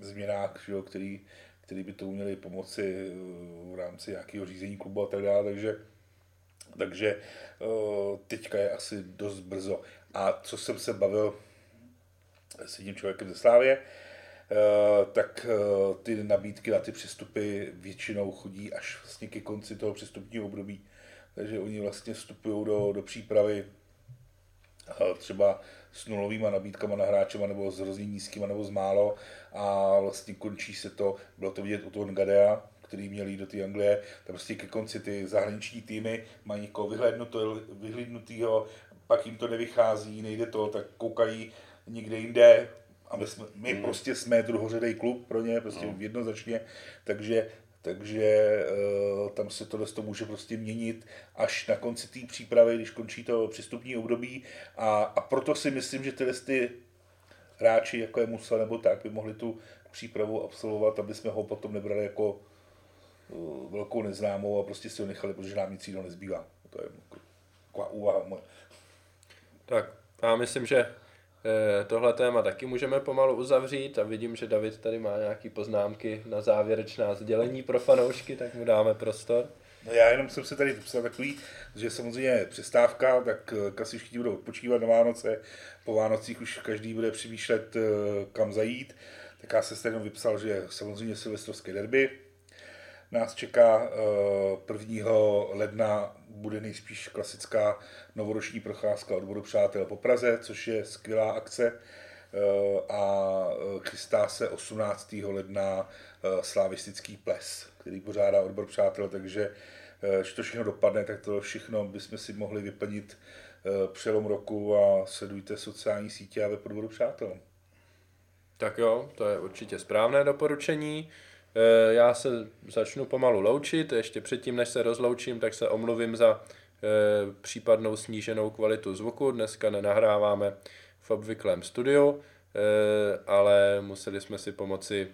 změnách, že jo, který, který by to měli pomoci uh, v rámci nějakého řízení klubu a tak dále, takže takže uh, teďka je asi dost brzo. A co jsem se bavil s jedním člověkem ze Slávě, uh, tak ty nabídky na ty přestupy většinou chodí až vlastně ke konci toho přestupního období. Takže oni vlastně vstupují do, do přípravy třeba s nulovými nabídkama na hráčema nebo s hrozně nízkýma nebo s málo a vlastně končí se to, bylo to vidět u toho Ngadea, který měl jít do té Anglie, tam prostě ke konci ty zahraniční týmy mají někoho vyhlednutého, pak jim to nevychází, nejde to, tak koukají někde jinde, a my, jsme, my hmm. prostě jsme druhořadý klub pro ně, prostě no. jednoznačně, takže takže uh, tam se tohle to může prostě měnit až na konci té přípravy, když končí to přestupní období a, a proto si myslím, že tyhle ty hráči, jako je Musa nebo tak, by mohli tu přípravu absolvovat, aby jsme ho potom nebrali jako uh, velkou neznámou a prostě si ho nechali, protože nám nic jiného nezbývá. To je taková úvaha moje. Tak, já myslím, že Eh, tohle téma taky můžeme pomalu uzavřít a vidím, že David tady má nějaké poznámky na závěrečná sdělení pro fanoušky, tak mu dáme prostor. No já jenom jsem se tady vypsal takový, že samozřejmě přestávka, tak eh, všichni budou odpočívat na Vánoce, po Vánocích už každý bude přemýšlet, eh, kam zajít, tak já jsem se jenom vypsal, že samozřejmě silvestrovské derby, nás čeká 1. ledna bude nejspíš klasická novoroční procházka odboru Přátel po Praze, což je skvělá akce eh, a eh, chystá se 18. ledna eh, slavistický ples, který pořádá odbor Přátel, takže když to všechno dopadne, tak to všechno bychom si mohli vyplnit přelom roku a sledujte sociální sítě a ve podboru Přátel. Tak jo, to je určitě správné doporučení. Eh, já se začnu pomalu loučit, ještě předtím, než se rozloučím, tak se omluvím za eh, případnou sníženou kvalitu zvuku. Dneska nenahráváme v obvyklém studiu, eh, ale museli jsme si pomoci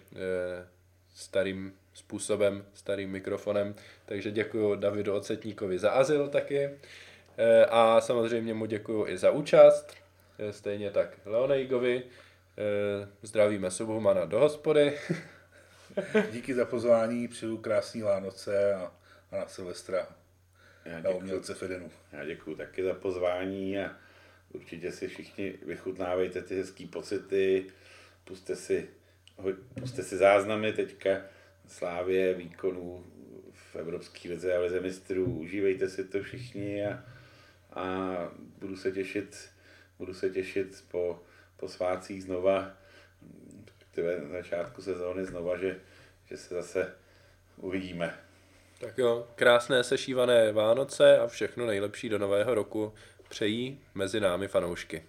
starým způsobem, starým mikrofonem, takže děkuji Davidu Ocetníkovi za azyl taky. A samozřejmě mu děkuji i za účast, stejně tak Leonejgovi, zdravíme Subhumana do hospody. Díky za pozvání, přeju krásný Vánoce a, a na Silvestra. Já na umělce Fedenu. Já děkuji taky za pozvání a určitě si všichni vychutnávejte ty hezký pocity, puste si, puste si záznamy teďka slávě výkonů v Evropské lize a lize mistrů. Užívejte si to všichni a, a budu se těšit, budu se těšit po, po svácích znova respektive na začátku sezóny znova, že, že se zase uvidíme. Tak jo, krásné sešívané Vánoce a všechno nejlepší do nového roku přejí mezi námi fanoušky.